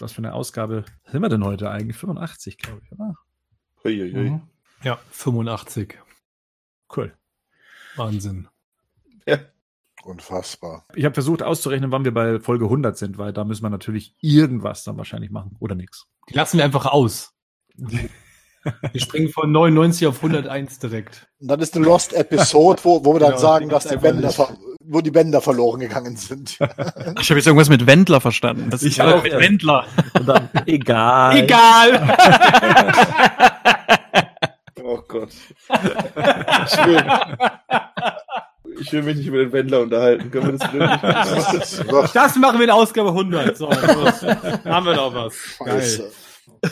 was für eine Ausgabe sind wir denn heute eigentlich? 85, glaube ich, oder? Uiuiui. Mhm. Ja, 85. Cool. Wahnsinn. Ja. Unfassbar. Ich habe versucht auszurechnen, wann wir bei Folge 100 sind, weil da müssen wir natürlich irgendwas dann wahrscheinlich machen oder nichts. Die lassen wir einfach aus. Wir springen von 99 auf 101 direkt. Und dann ist eine Lost Episode, wo, wo wir dann Genau, sagen, dass die nicht. ver- wo die Bänder verloren gegangen sind. Ich habe jetzt irgendwas mit Wendler verstanden. Das Ich ist auch mit erst. Wendler. Und dann, egal. Egal! Oh Gott. Ich will, ich will mich nicht über den Wendler unterhalten. Können wir das wirklich? So, Das machen wir in Ausgabe 100. So, haben wir doch was. Scheiße.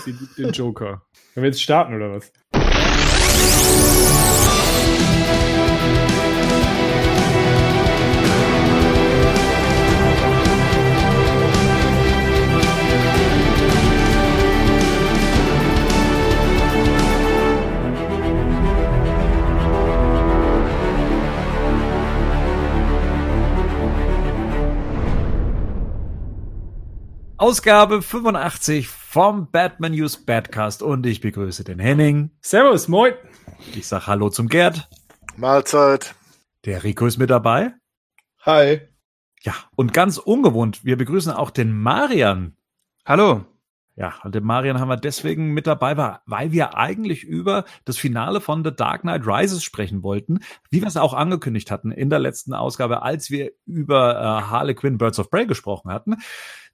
Sie liebt den Joker. Wenn wir jetzt starten, oder was? Ausgabe 85 vom Batman News Badcast und ich begrüße den Henning. Servus, moin. Ich sag Hallo zum Gerd. Mahlzeit. Der Rico ist mit dabei. Hi. Ja, und ganz ungewohnt, wir begrüßen auch den Marian. Hallo. Ja, und den Marian haben wir deswegen mit dabei, weil- wir eigentlich über das Finale von The Dark Knight Rises sprechen wollten, wie wir es auch angekündigt hatten in der letzten Ausgabe, als wir über äh, Harley Quinn Birds of Prey gesprochen hatten.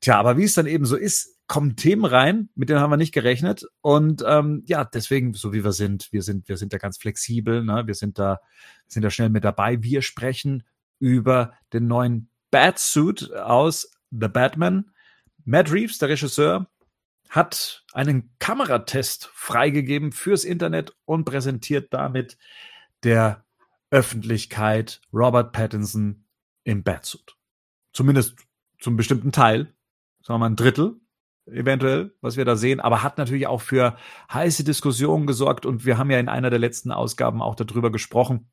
Tja, aber wie es dann eben so ist, kommen Themen rein, mit denen haben wir nicht gerechnet. Und ähm, ja, deswegen, so wie wir sind, wir sind, wir sind da ganz flexibel, ne? wir sind da, sind da schnell mit dabei. Wir sprechen über den neuen Batsuit aus The Batman. Matt Reeves, der Regisseur, hat einen Kameratest freigegeben fürs Internet und präsentiert damit der Öffentlichkeit Robert Pattinson im Batsuit. Zumindest zum bestimmten Teil, sagen wir mal ein Drittel eventuell, was wir da sehen, aber hat natürlich auch für heiße Diskussionen gesorgt und wir haben ja in einer der letzten Ausgaben auch darüber gesprochen,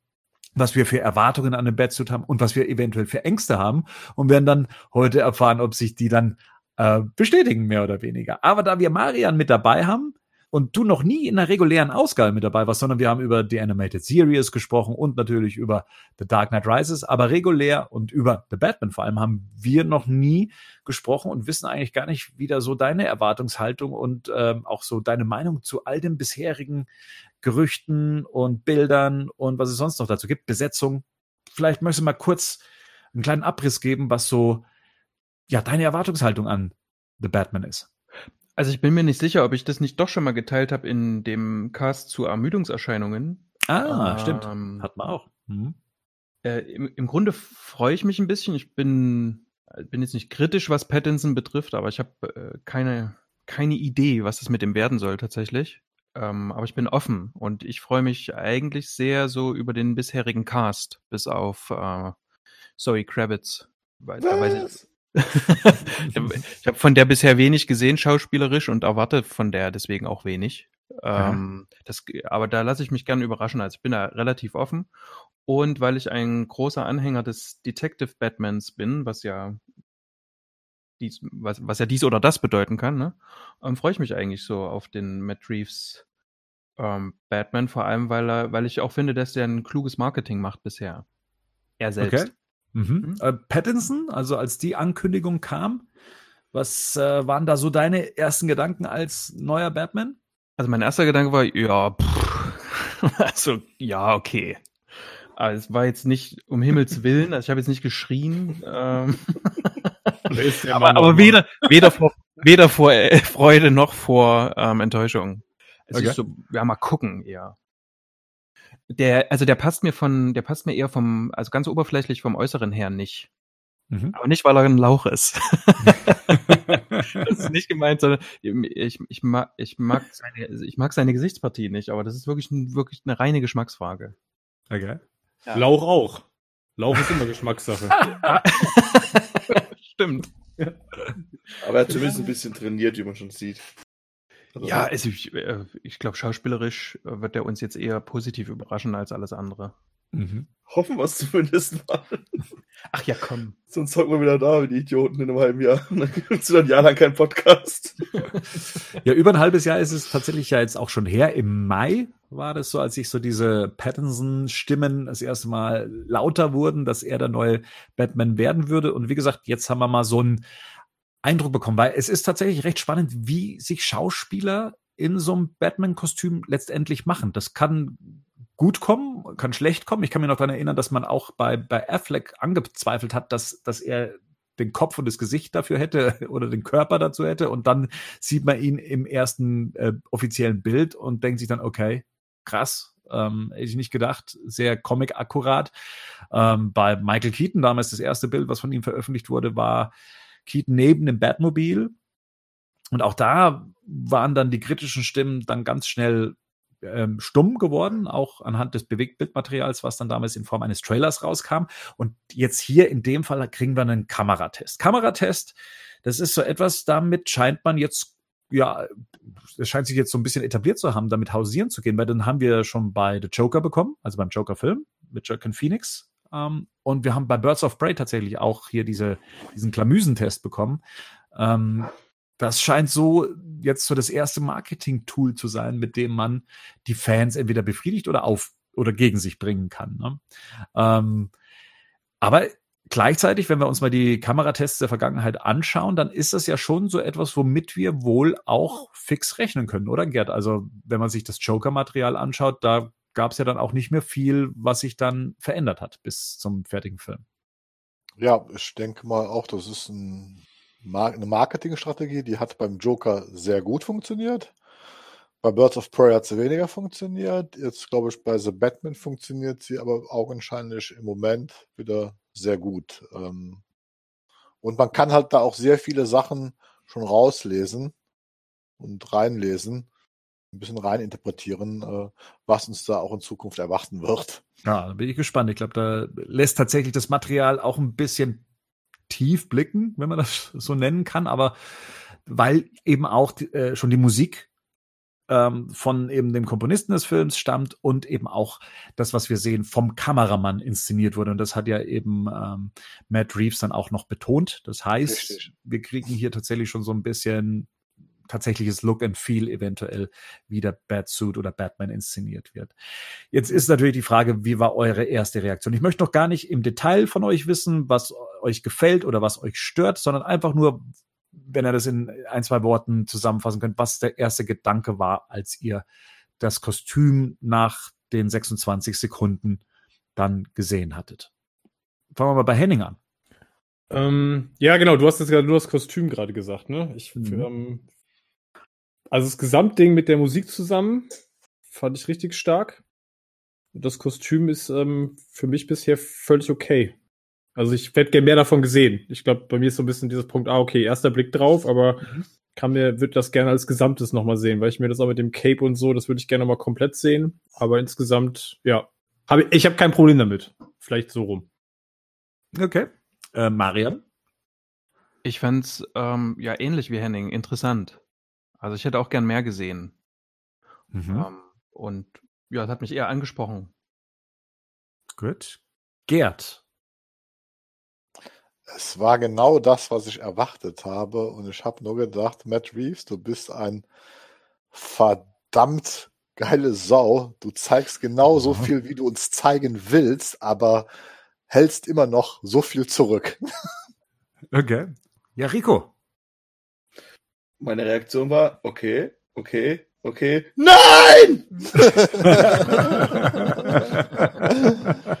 was wir für Erwartungen an den Batsuit haben und was wir eventuell für Ängste haben und werden dann heute erfahren, ob sich die dann äh, bestätigen, mehr oder weniger. Aber da wir Marian mit dabei haben und du noch nie in einer regulären Ausgabe mit dabei warst, sondern wir haben über die Animated Series gesprochen und natürlich über The Dark Knight Rises, aber regulär und über The Batman vor allem haben wir noch nie gesprochen und wissen eigentlich gar nicht, wie da so deine Erwartungshaltung und ähm, auch so deine Meinung zu all den bisherigen Gerüchten und Bildern und was es sonst noch dazu gibt. Besetzung. Vielleicht möchtest du mal kurz einen kleinen Abriss geben, was so ja deine Erwartungshaltung an The Batman ist. Also ich bin mir nicht sicher, ob ich das nicht doch schon mal geteilt habe in dem Cast zu Ermüdungserscheinungen. Ah, Ähm, stimmt. Hat man auch. Mhm. Äh, im, Im Grunde freue ich mich ein bisschen. Ich bin, bin jetzt nicht kritisch, was Pattinson betrifft, aber ich habe äh, keine, keine Idee, was es mit dem werden soll tatsächlich. Ähm, aber ich bin offen und ich freue mich eigentlich sehr so über den bisherigen Cast, bis auf äh, Zoe Kravitz. Weil, da weiß ich, Was? ich habe von der bisher wenig gesehen, schauspielerisch, und erwarte von der deswegen auch wenig. Ähm, das, aber da lasse ich mich gerne überraschen. Also ich bin da relativ offen. Und weil ich ein großer Anhänger des Detective Batmans bin, was ja dies, was, was ja dies oder das bedeuten kann, ne, ähm, freue ich mich eigentlich so auf den Matt Reeves ähm, Batman, vor allem weil er, weil ich auch finde, dass der ein kluges Marketing macht bisher. Er selbst. Okay. Mhm. Äh, Pattinson, also als die Ankündigung kam, was äh, waren da so deine ersten Gedanken als neuer Batman? Also mein erster Gedanke war, ja, pff, also ja, okay. Aber es war jetzt nicht um Himmels Willen, also ich habe jetzt nicht geschrien. Ähm, aber aber weder, weder vor, weder vor äh, Freude noch vor ähm, Enttäuschung. Es Okay. ist so, ja, mal gucken eher. Der, also der passt mir von, der passt mir eher vom, also ganz oberflächlich vom Äußeren her nicht. Mhm. Aber nicht, weil er ein Lauch ist. das ist nicht gemeint, sondern ich, ich, mag, ich, mag seine, ich mag seine Gesichtspartie nicht, aber das ist wirklich, wirklich eine reine Geschmacksfrage. Okay. Lauch auch. Lauch ist immer Geschmackssache. Stimmt. Aber er hat zumindest ein bisschen trainiert, wie man schon sieht. Also, Ja, also ich, äh, ich glaube, schauspielerisch äh, wird er uns jetzt eher positiv überraschen als alles andere. Mhm. Hoffen wir es zumindest mal. Ach ja, komm. Sonst hocken wir wieder da wie die Idioten in einem halben Jahr. Und dann gibt es wieder ein Jahr lang keinen Podcast. Ja, über ein halbes Jahr ist es tatsächlich ja jetzt auch schon her. Im Mai war das so, als sich so diese Pattinson-Stimmen das erste Mal lauter wurden, dass er der neue Batman werden würde. Und wie gesagt, jetzt haben wir mal so einen Eindruck bekommen, weil es ist tatsächlich recht spannend, wie sich Schauspieler in so einem Batman-Kostüm letztendlich machen. Das kann gut kommen, kann schlecht kommen. Ich kann mich noch daran erinnern, dass man auch bei, bei Affleck angezweifelt hat, dass, dass er den Kopf und das Gesicht dafür hätte oder den Körper dazu hätte. Und dann sieht man ihn im ersten äh, offiziellen Bild und denkt sich dann, okay, krass, ähm, hätte ich nicht gedacht, sehr comic-akkurat. Ähm, bei Michael Keaton damals das erste Bild, was von ihm veröffentlicht wurde, war Keaton neben dem Batmobil. Und auch da waren dann die kritischen Stimmen dann ganz schnell ähm, stumm geworden, auch anhand des Bewegtbildmaterials, was dann damals in Form eines Trailers rauskam. Und jetzt hier in dem Fall kriegen wir einen Kameratest. Kameratest, das ist so etwas, damit scheint man jetzt, ja, es scheint sich jetzt so ein bisschen etabliert zu haben, damit hausieren zu gehen, weil dann haben wir schon bei The Joker bekommen, also beim Joker-Film mit Joaquin Phoenix. Ähm, und wir haben bei Birds of Prey tatsächlich auch hier diese, diesen Klamüsentest bekommen. Ähm, das scheint so jetzt so das erste Marketing-Tool zu sein, mit dem man die Fans entweder befriedigt oder auf oder gegen sich bringen kann. Ne? Ähm, aber gleichzeitig, wenn wir uns mal die Kameratests der Vergangenheit anschauen, dann ist das ja schon so etwas, womit wir wohl auch fix rechnen können, oder Gerd? Also wenn man sich das Joker-Material anschaut, da gab es ja dann auch nicht mehr viel, was sich dann verändert hat bis zum fertigen Film. Ja, ich denke mal auch, das ist ein eine Marketingstrategie, die hat beim Joker sehr gut funktioniert. Bei Birds of Prey hat sie weniger funktioniert. Jetzt glaube ich, bei The Batman funktioniert sie aber augenscheinlich im Moment wieder sehr gut. Ähm, und man kann halt da auch sehr viele Sachen schon rauslesen und reinlesen, ein bisschen reininterpretieren, äh, was uns da auch in Zukunft erwarten wird. Ja, da bin ich gespannt. Ich glaube, da lässt tatsächlich das Material auch ein bisschen tief blicken, wenn man das so nennen kann, aber weil eben auch äh, schon die Musik ähm, von eben dem Komponisten des Films stammt und eben auch das, was wir sehen, vom Kameramann inszeniert wurde. Und das hat ja eben ähm, Matt Reeves dann auch noch betont. Das heißt, Richtig. wir kriegen hier tatsächlich schon so ein bisschen tatsächliches Look and Feel eventuell wie der Batsuit oder Batman inszeniert wird. Jetzt ist natürlich die Frage, wie war eure erste Reaktion? Ich möchte noch gar nicht im Detail von euch wissen, was euch gefällt oder was euch stört, sondern einfach nur, wenn ihr das in ein, zwei Worten zusammenfassen könnt, was der erste Gedanke war, als ihr das Kostüm nach den 26 Sekunden dann gesehen hattet. Fangen wir mal bei Henning an. Ähm, ja, genau, du hast jetzt gerade nur das Kostüm gerade gesagt, ne? Ich, mhm. ähm, also das Gesamtding mit der Musik zusammen fand ich richtig stark. Das Kostüm ist ähm, für mich bisher völlig okay. Also ich hätte gerne mehr davon gesehen. Ich glaube, bei mir ist so ein bisschen dieses Punkt, ah, okay, erster Blick drauf, aber mhm. kann mir, würde das gerne als Gesamtes nochmal sehen, weil ich mir das auch mit dem Cape und so, das würde ich gerne nochmal komplett sehen. Aber insgesamt, ja, hab ich, ich habe kein Problem damit. Vielleicht so rum. Okay. Äh, Marian? Ich fand's ähm, ja ähnlich wie Henning, interessant. Also ich hätte auch gern mehr gesehen. Mhm. Ähm, und ja, es hat mich eher angesprochen. Gut. Gerd. Es war genau das, was ich erwartet habe. Und ich habe nur gedacht, Matt Reeves, du bist ein verdammt geile Sau. Du zeigst genau so viel, wie du uns zeigen willst, aber hältst immer noch so viel zurück. Okay. Ja, Rico. Meine Reaktion war, okay, okay, okay, nein!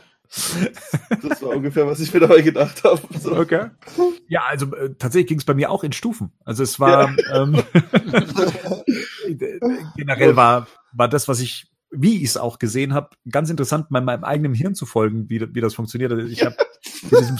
das war ungefähr, was ich mir dabei gedacht habe. So. Okay. Ja, also äh, tatsächlich ging es bei mir auch in Stufen. Also es war ja. ähm, generell war, war das, was ich, wie ich es auch gesehen habe, ganz interessant, meinem eigenen Hirn zu folgen, wie, wie das funktioniert. Also ich habe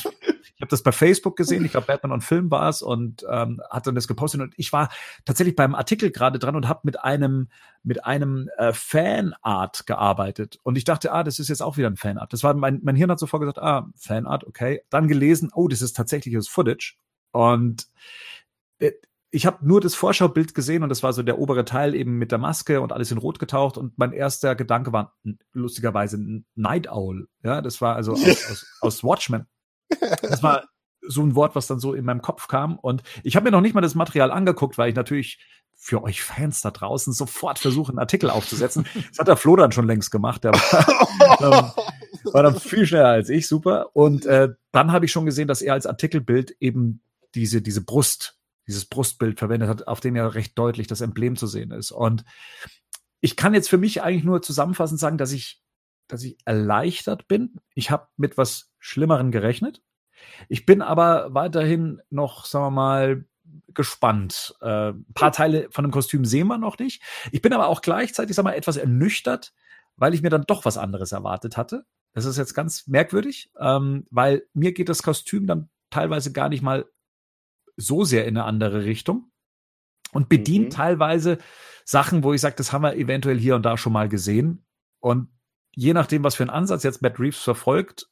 ich habe das bei Facebook gesehen, ich glaube Batman on Film war es und ähm, hat dann das gepostet und ich war tatsächlich beim Artikel gerade dran und habe mit einem mit einem äh, Fanart gearbeitet und ich dachte, ah, das ist jetzt auch wieder ein Fanart. Das war mein mein Hirn hat sofort gesagt, ah, Fanart, okay. Dann gelesen, oh, das ist tatsächliches Footage und äh, ich habe nur das Vorschaubild gesehen und das war so der obere Teil eben mit der Maske und alles in Rot getaucht und mein erster Gedanke war lustigerweise Night Owl. Ja, das war also aus, aus, aus Watchmen Das war so ein Wort, was dann so in meinem Kopf kam. Und ich habe mir noch nicht mal das Material angeguckt, weil ich natürlich für euch Fans da draußen sofort versuche, einen Artikel aufzusetzen. Das hat der Flo dann schon längst gemacht. Der war, ähm, war dann viel schneller als ich, super. Und äh, dann habe ich schon gesehen, dass er als Artikelbild eben diese, diese Brust, dieses Brustbild verwendet hat, auf dem ja recht deutlich das Emblem zu sehen ist. Und ich kann jetzt für mich eigentlich nur zusammenfassend sagen, dass ich, dass ich erleichtert bin. Ich habe mit was Schlimmeren gerechnet. Ich bin aber weiterhin noch, sagen wir mal, gespannt. Äh, ein paar Teile von dem Kostüm sehen wir noch nicht. Ich bin aber auch gleichzeitig, sag mal, etwas ernüchtert, weil ich mir dann doch was anderes erwartet hatte. Das ist jetzt ganz merkwürdig, ähm, weil mir geht das Kostüm dann teilweise gar nicht mal so sehr in eine andere Richtung und bedient mhm. teilweise Sachen, wo ich sage, das haben wir eventuell hier und da schon mal gesehen. Und je nachdem, was für einen Ansatz jetzt Matt Reeves verfolgt,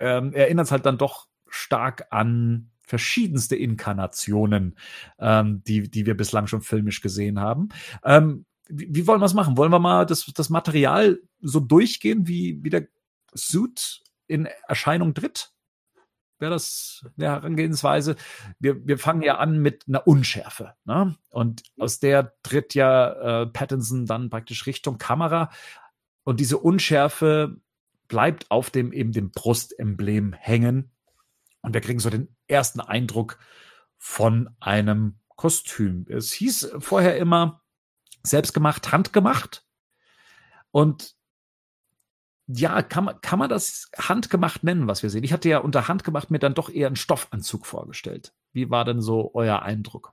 ähm, erinnert es halt dann doch stark an verschiedenste Inkarnationen, ähm, die, die wir bislang schon filmisch gesehen haben. Ähm, wie, wie wollen wir es machen? Wollen wir mal das, das Material so durchgehen, wie, wie der Suit in Erscheinung tritt? Wäre das eine Herangehensweise? Wir, wir fangen ja an mit einer Unschärfe. Ne? Und aus der tritt ja äh, Pattinson dann praktisch Richtung Kamera. Und diese Unschärfe bleibt auf dem eben dem Brustemblem hängen. Und wir kriegen so den ersten Eindruck von einem Kostüm. Es hieß vorher immer selbstgemacht, handgemacht. Und ja, kann man, kann man das handgemacht nennen, was wir sehen? Ich hatte ja unter handgemacht mir dann doch eher einen Stoffanzug vorgestellt. Wie war denn so euer Eindruck?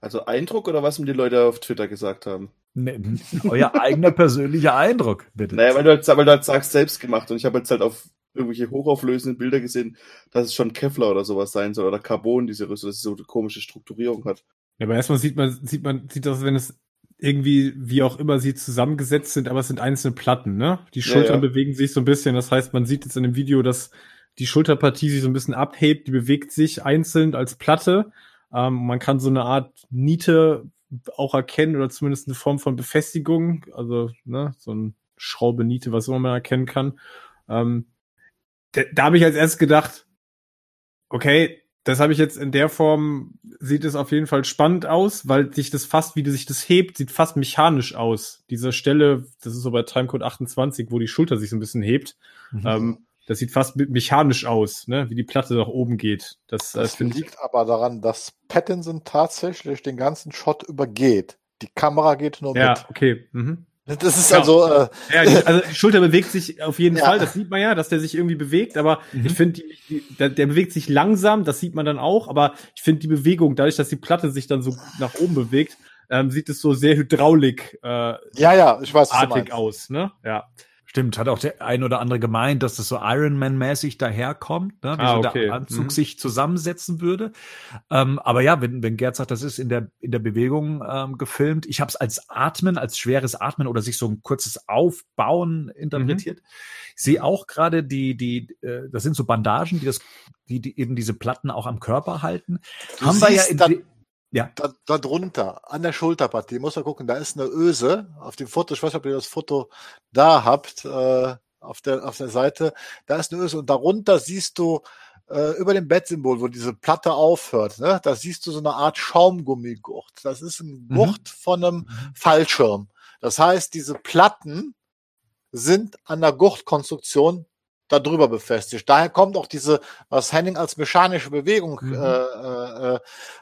Also Eindruck oder was mir die Leute auf Twitter gesagt haben? Nee, euer eigener persönlicher Eindruck, bitte. Naja, weil du halt, weil du halt sagst, selbst gemacht. Und ich habe jetzt halt auf irgendwelche hochauflösenden Bilder gesehen, dass es schon Kevlar oder sowas sein soll oder Carbon, diese Rüstung, dass sie so eine komische Strukturierung hat. Ja, aber erstmal sieht man, sieht man, sieht das, wenn es irgendwie, wie auch immer sie zusammengesetzt sind, aber es sind einzelne Platten, ne? Die Schultern ja, ja. bewegen sich so ein bisschen. Das heißt, man sieht jetzt in dem Video, dass die Schulterpartie sich so ein bisschen abhebt, die bewegt sich einzeln als Platte. Ähm, man kann so eine Art Niete auch erkennen oder zumindest eine Form von Befestigung, also ne, so ein Schraube, Niete, was immer man erkennen kann. Ähm, da, da habe ich als erstes gedacht, okay, das habe ich jetzt in der Form, sieht es auf jeden Fall spannend aus, weil sich das fast, wie sich das hebt, sieht fast mechanisch aus. Diese Stelle, das ist so bei Timecode 28, wo die Schulter sich so ein bisschen hebt. Mhm. Ähm, das sieht fast mechanisch aus, ne? wie die Platte nach oben geht. Das, äh, das liegt aber daran, dass Pattinson tatsächlich den ganzen Shot übergeht. Die Kamera geht nur ja, mit. Ja, okay. Mhm. Das ist ja. also. Äh, ja, also die Schulter bewegt sich auf jeden ja. Fall. Das sieht man ja, dass der sich irgendwie bewegt. Aber mhm. ich finde, der, der bewegt sich langsam. Das sieht man dann auch. Aber ich finde die Bewegung, dadurch, dass die Platte sich dann so nach oben bewegt, ähm, sieht es so sehr Hydraulik. Äh, ja, ja, ich weiß. Artig aus. Ne? Ja. Stimmt, hat auch der ein oder andere gemeint, dass das so Ironman-mäßig daherkommt, ne? wie ah, so okay. der Anzug mhm. sich zusammensetzen würde. Ähm, aber ja, wenn, wenn Gerd sagt, das ist in der, in der Bewegung ähm, gefilmt, ich habe es als Atmen, als schweres Atmen oder sich so ein kurzes Aufbauen interpretiert. Mhm. Ich sehe auch gerade die, die, äh, das sind so Bandagen, die das, die, die eben diese Platten auch am Körper halten. Du Haben wir ja in ja. Da, da drunter, an der Schulterpartie, muss man gucken, da ist eine Öse auf dem Foto, ich weiß nicht, ob ihr das Foto da habt, äh, auf, der, auf der Seite, da ist eine Öse und darunter siehst du äh, über dem Bettsymbol, wo diese Platte aufhört, ne, da siehst du so eine Art Schaumgummigurt. Das ist ein mhm. Gurt mhm. von einem Fallschirm. Das heißt, diese Platten sind an der Gurtkonstruktion darüber befestigt. Daher kommt auch diese, was Henning als mechanische Bewegung mhm. äh, äh,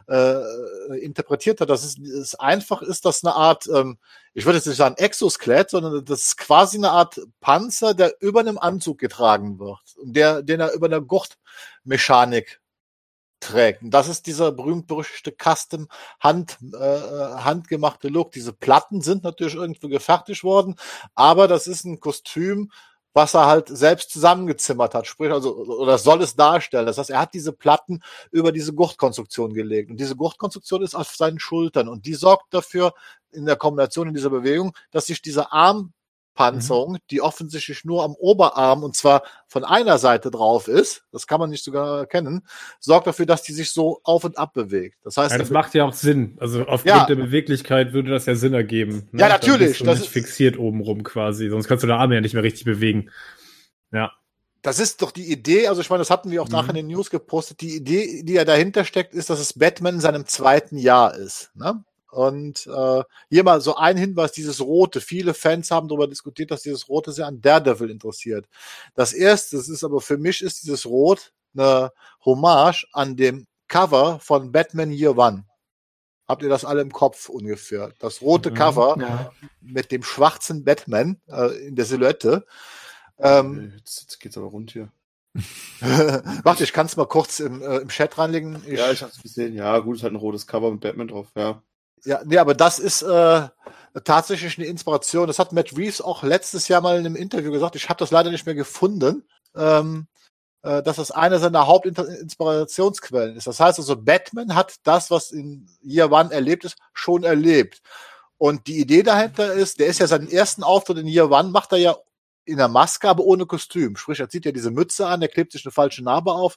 äh, interpretiert hat. Das ist, ist einfach, ist das eine Art, ähm, ich würde jetzt nicht sagen Exoskelett, sondern das ist quasi eine Art Panzer, der über einem Anzug getragen wird und der, den er über eine Gurtmechanik trägt. Und das ist dieser berühmt-berüchtigte Custom Hand, äh, handgemachte Look. Diese Platten sind natürlich irgendwo gefertigt worden, aber das ist ein Kostüm, was er halt selbst zusammengezimmert hat, sprich also oder soll es darstellen. Das heißt, er hat diese Platten über diese Gurtkonstruktion gelegt. Und diese Gurtkonstruktion ist auf seinen Schultern. Und die sorgt dafür in der Kombination in dieser Bewegung, dass sich dieser Arm Panzerung, mhm. die offensichtlich nur am Oberarm und zwar von einer Seite drauf ist, das kann man nicht sogar erkennen, sorgt dafür, dass die sich so auf und ab bewegt. Das heißt, ja, das macht ja auch Sinn. Also aufgrund ja. der Beweglichkeit würde das ja Sinn ergeben. Ne? Ja, natürlich. das ist fixiert obenrum quasi, sonst kannst du der Arme ja nicht mehr richtig bewegen. Ja. das ist doch die Idee, also ich meine, das hatten wir auch Mhm. nachher in den News gepostet, die Idee, die ja dahinter steckt, ist, dass es Batman in seinem zweiten Jahr ist. Ne? Und äh, hier mal so ein Hinweis, dieses Rote. Viele Fans haben darüber diskutiert, dass dieses Rote sehr an Daredevil interessiert. Das erste, das ist aber für mich, ist dieses Rot eine Hommage an dem Cover von Batman Year One. Habt ihr das alle im Kopf ungefähr? Das rote Mhm. Cover Ja. mit dem schwarzen Batman äh, in der Silhouette. Ähm, Jetzt, jetzt geht's aber rund hier. Warte, ich kann es mal kurz im, äh, im Chat reinlegen. Ich, Ja, ich hab's gesehen. Ja, gut, ist halt ein rotes Cover mit Batman drauf, ja. Ja, nee, aber das ist äh, tatsächlich eine Inspiration. Das hat Matt Reeves auch letztes Jahr mal in einem Interview gesagt. Ich habe das leider nicht mehr gefunden. Ähm, äh, dass das eine seiner Hauptinspirationsquellen ist. Das heißt also, Batman hat das, was in Year One erlebt ist, schon erlebt. Und die Idee dahinter ist, der ist ja seinen ersten Auftritt in Year One, macht er ja in der Maske, aber ohne Kostüm. Sprich, er zieht ja diese Mütze an, er klebt sich eine falsche Narbe auf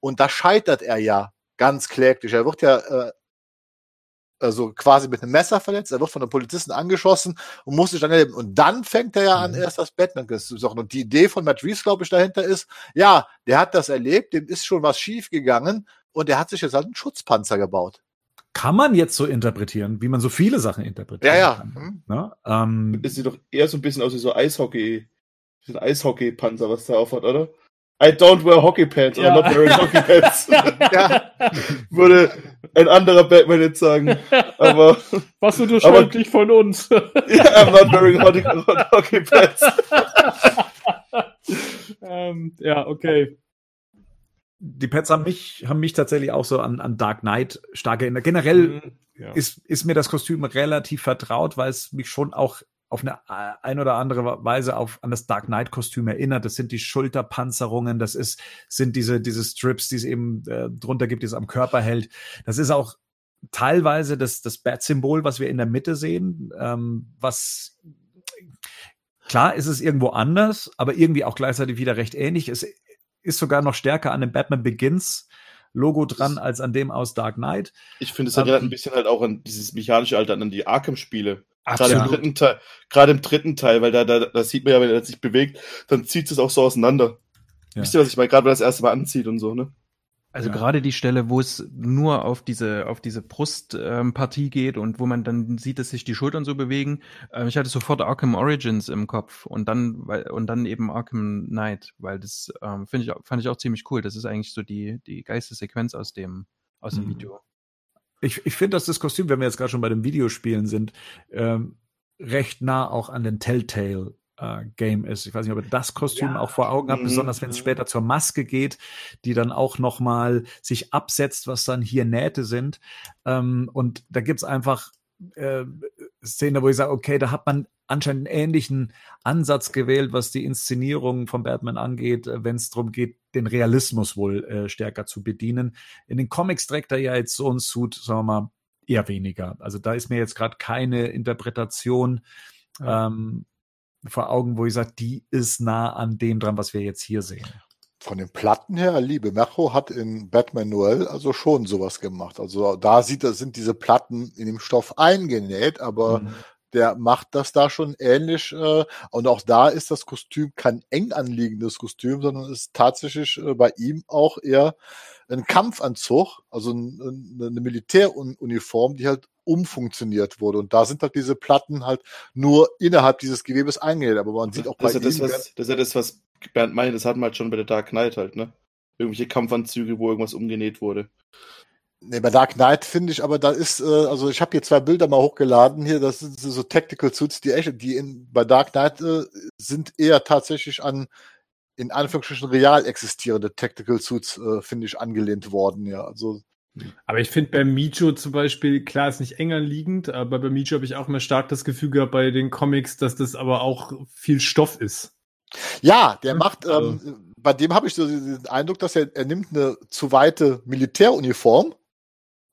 und da scheitert er ja ganz kläglich. Er wird ja äh, also quasi mit einem Messer verletzt, er wird von einem Polizisten angeschossen und muss sich dann erleben. Und dann fängt er ja an, Mhm. erst das Batman zu suchen. Und die Idee von Matt Reeves, glaube ich, dahinter ist, ja, der hat das erlebt, dem ist schon was schief gegangen und der hat sich jetzt halt einen Schutzpanzer gebaut. Kann man jetzt so interpretieren, wie man so viele Sachen interpretieren Ja, ja. kann. Hm. Ne? Ähm, Das sieht doch eher so ein bisschen aus wie so Eishockey. So ein Eishockey-Panzer, was der aufhat, oder? I don't wear hockey pads, Ja. I'm not wearing hockey pads. Ja, Würde ein anderer Batman jetzt sagen. Aber Was unterscheidet dich von uns? ja, I'm not wearing hockey, hockey pads. ähm, ja, okay. die Pets haben mich, haben mich tatsächlich auch so an, an Dark Knight stark erinnert. Generell Mhm. Ja. ist, ist mir das Kostüm relativ vertraut, weil es mich schon auch auf eine äh, ein oder andere Weise auf an das Dark Knight Kostüm erinnert. Das sind die Schulterpanzerungen, das ist sind diese diese Strips, die es eben äh, drunter gibt, die es am Körper hält. Das ist auch teilweise das das Bat Symbol, was wir in der Mitte sehen, ähm, was klar ist es irgendwo anders, aber irgendwie auch gleichzeitig wieder recht ähnlich. Es ist sogar noch stärker an dem Batman Begins Logo dran als an dem aus Dark Knight. Ich finde, es erinnert ein bisschen halt auch an dieses mechanische Alter, an die Arkham-Spiele. Gerade im dritten Teil, gerade im dritten Teil, weil da, da, da sieht man ja, wenn er sich bewegt, dann zieht es auch so auseinander. Ja. Wisst ihr, was ich meine? Gerade wenn er das erste Mal anzieht und so, ne? Also Ja. gerade die Stelle, wo es nur auf diese auf diese Brustpartie ähm, geht und wo man dann sieht, dass sich die Schultern so bewegen. Ähm, ich hatte sofort Arkham Origins im Kopf und dann weil und dann eben Arkham Knight, weil das ähm, finde ich auch- fand ich auch ziemlich cool. Das ist eigentlich so die die geilste Sequenz aus dem aus dem Mhm. Video. Ich, ich finde, dass das Kostüm, wenn wir jetzt gerade schon bei den Videospielen sind, ähm, recht nah auch an den Telltale äh, Game ist. Ich weiß nicht, ob ihr das Kostüm Ja. auch vor Augen habt, Mhm. besonders wenn es später zur Maske geht, die dann auch noch mal sich absetzt, was dann hier Nähte sind. Ähm, und da gibt's einfach äh, Szene, wo ich sage, okay, da hat man anscheinend einen ähnlichen Ansatz gewählt, was die Inszenierung von Batman angeht, äh, wenn es darum geht, den Realismus wohl äh, stärker zu bedienen. In den Comics trägt er ja jetzt so ein Suit, sagen wir mal, eher weniger. Also da ist mir jetzt gerade keine Interpretation ähm, vor Augen, wo ich sage, die ist nah an dem dran, was wir jetzt hier sehen. von den Platten her, Liebe Mercho hat in Batman Noel also schon sowas gemacht. Also da sieht sind diese Platten in dem Stoff eingenäht, aber Mhm. Der macht das da schon ähnlich. Äh, und auch da ist das Kostüm kein eng anliegendes Kostüm, sondern ist tatsächlich äh, bei ihm auch eher ein Kampfanzug, also ein, ein, eine Militäruniform, die halt umfunktioniert wurde. Und da sind halt diese Platten halt nur innerhalb dieses Gewebes eingenäht. Aber man sieht auch bei Das ist, ja das, ihm, was, das ist ja das, was Bernd meint, das hatten wir halt schon bei der Dark Knight halt, ne? Irgendwelche Kampfanzüge, wo irgendwas umgenäht wurde. Nee, bei Dark Knight finde ich, aber da ist, äh, also ich habe hier zwei Bilder mal hochgeladen hier, das sind so Tactical Suits, die echt, die in, bei Dark Knight äh, sind eher tatsächlich an in Anführungsstrichen real existierende Tactical Suits, äh, finde ich, angelehnt worden, ja. Also Aber ich finde bei Mijo zum Beispiel, klar, ist nicht enger liegend, aber bei Mijo habe ich auch immer stark das Gefühl gehabt bei den Comics, dass das aber auch viel Stoff ist. ja, der Hm, macht, also- ähm, bei dem habe ich so den Eindruck, dass er, er nimmt eine zu weite Militäruniform,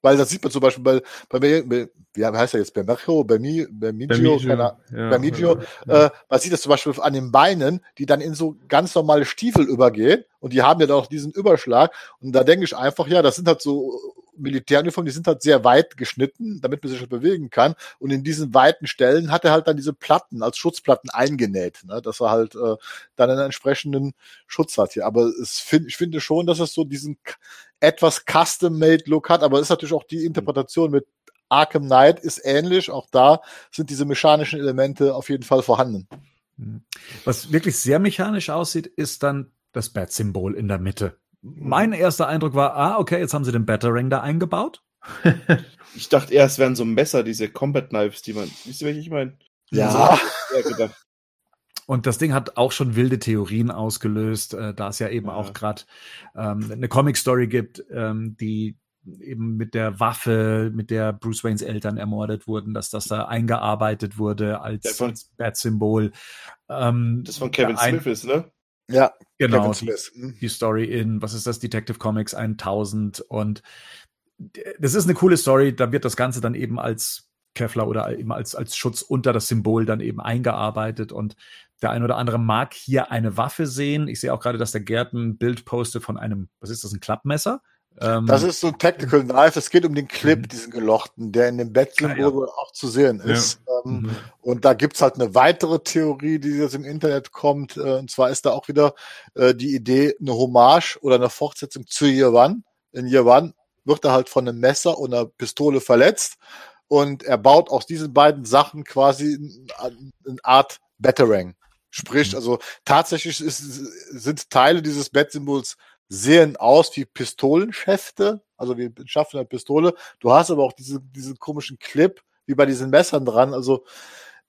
weil das sieht man zum Beispiel bei, bei, mir- bei wie heißt er jetzt, bei Mercho, bei Mi, bei Mijo, keine ja. bei Mijo, Äh, man sieht das zum Beispiel an den Beinen, die dann in so ganz normale Stiefel übergehen und die haben ja dann auch diesen Überschlag. Und da denke ich einfach, ja, das sind halt so Militäruniformen, die sind halt sehr weit geschnitten, damit man sich halt bewegen kann. Und in diesen weiten Stellen hat er halt dann diese Platten als Schutzplatten eingenäht, ne? dass er halt äh, dann einen entsprechenden Schutz hat hier. Aber es find, ich finde schon, dass es so diesen etwas Custom-Made-Look hat, aber es ist natürlich auch die Interpretation mit Arkham Knight ist ähnlich. Auch da sind diese mechanischen Elemente auf jeden Fall vorhanden. Hm. Was wirklich sehr mechanisch aussieht, ist dann das Bat-Symbol in der Mitte. Mein erster Eindruck war, ah, okay, jetzt haben sie den Battering da eingebaut. ich dachte eher, es wären so Messer, diese Combat Knives, die man, wisst ihr, welche ich meine? Ja. So, und das Ding hat auch schon wilde Theorien ausgelöst, äh, da es ja eben ja. auch gerade ähm, eine Comic-Story gibt, ähm, die eben mit der Waffe, mit der Bruce Waynes Eltern ermordet wurden, dass das da eingearbeitet wurde als, als Bat-Symbol. Ähm, das von Kevin ein, Smith ist, ne? Ja, genau. Die, die, Story in, was ist das, Detective Comics 1000 und das ist eine coole Story, da wird das Ganze dann eben als Kevlar oder eben als, als Schutz unter das Symbol dann eben eingearbeitet und der ein oder andere mag hier eine Waffe sehen. Ich sehe auch gerade, dass der Gerd ein Bild postet von einem, was ist das, ein Klappmesser? Ähm, das ist so ein Tactical Knife. Es geht um den Clip, mhm. diesen gelochten, der in dem Bettsymbol ah, ja. auch zu sehen ist. Ja. Ähm, mhm. Und da gibt's halt eine weitere Theorie, die jetzt im Internet kommt. Äh, und zwar ist da auch wieder äh, die Idee, eine Hommage oder eine Fortsetzung zu One. In One wird er halt von einem Messer und einer Pistole verletzt. Und er baut aus diesen beiden Sachen quasi eine Art Batarang. Sprich, mhm. also tatsächlich ist, sind Teile dieses Bettsymbols sehen aus wie Pistolenschäfte, also wie Schaffen einer Pistole. Du hast aber auch diese, diesen komischen Clip, wie bei diesen Messern dran. Also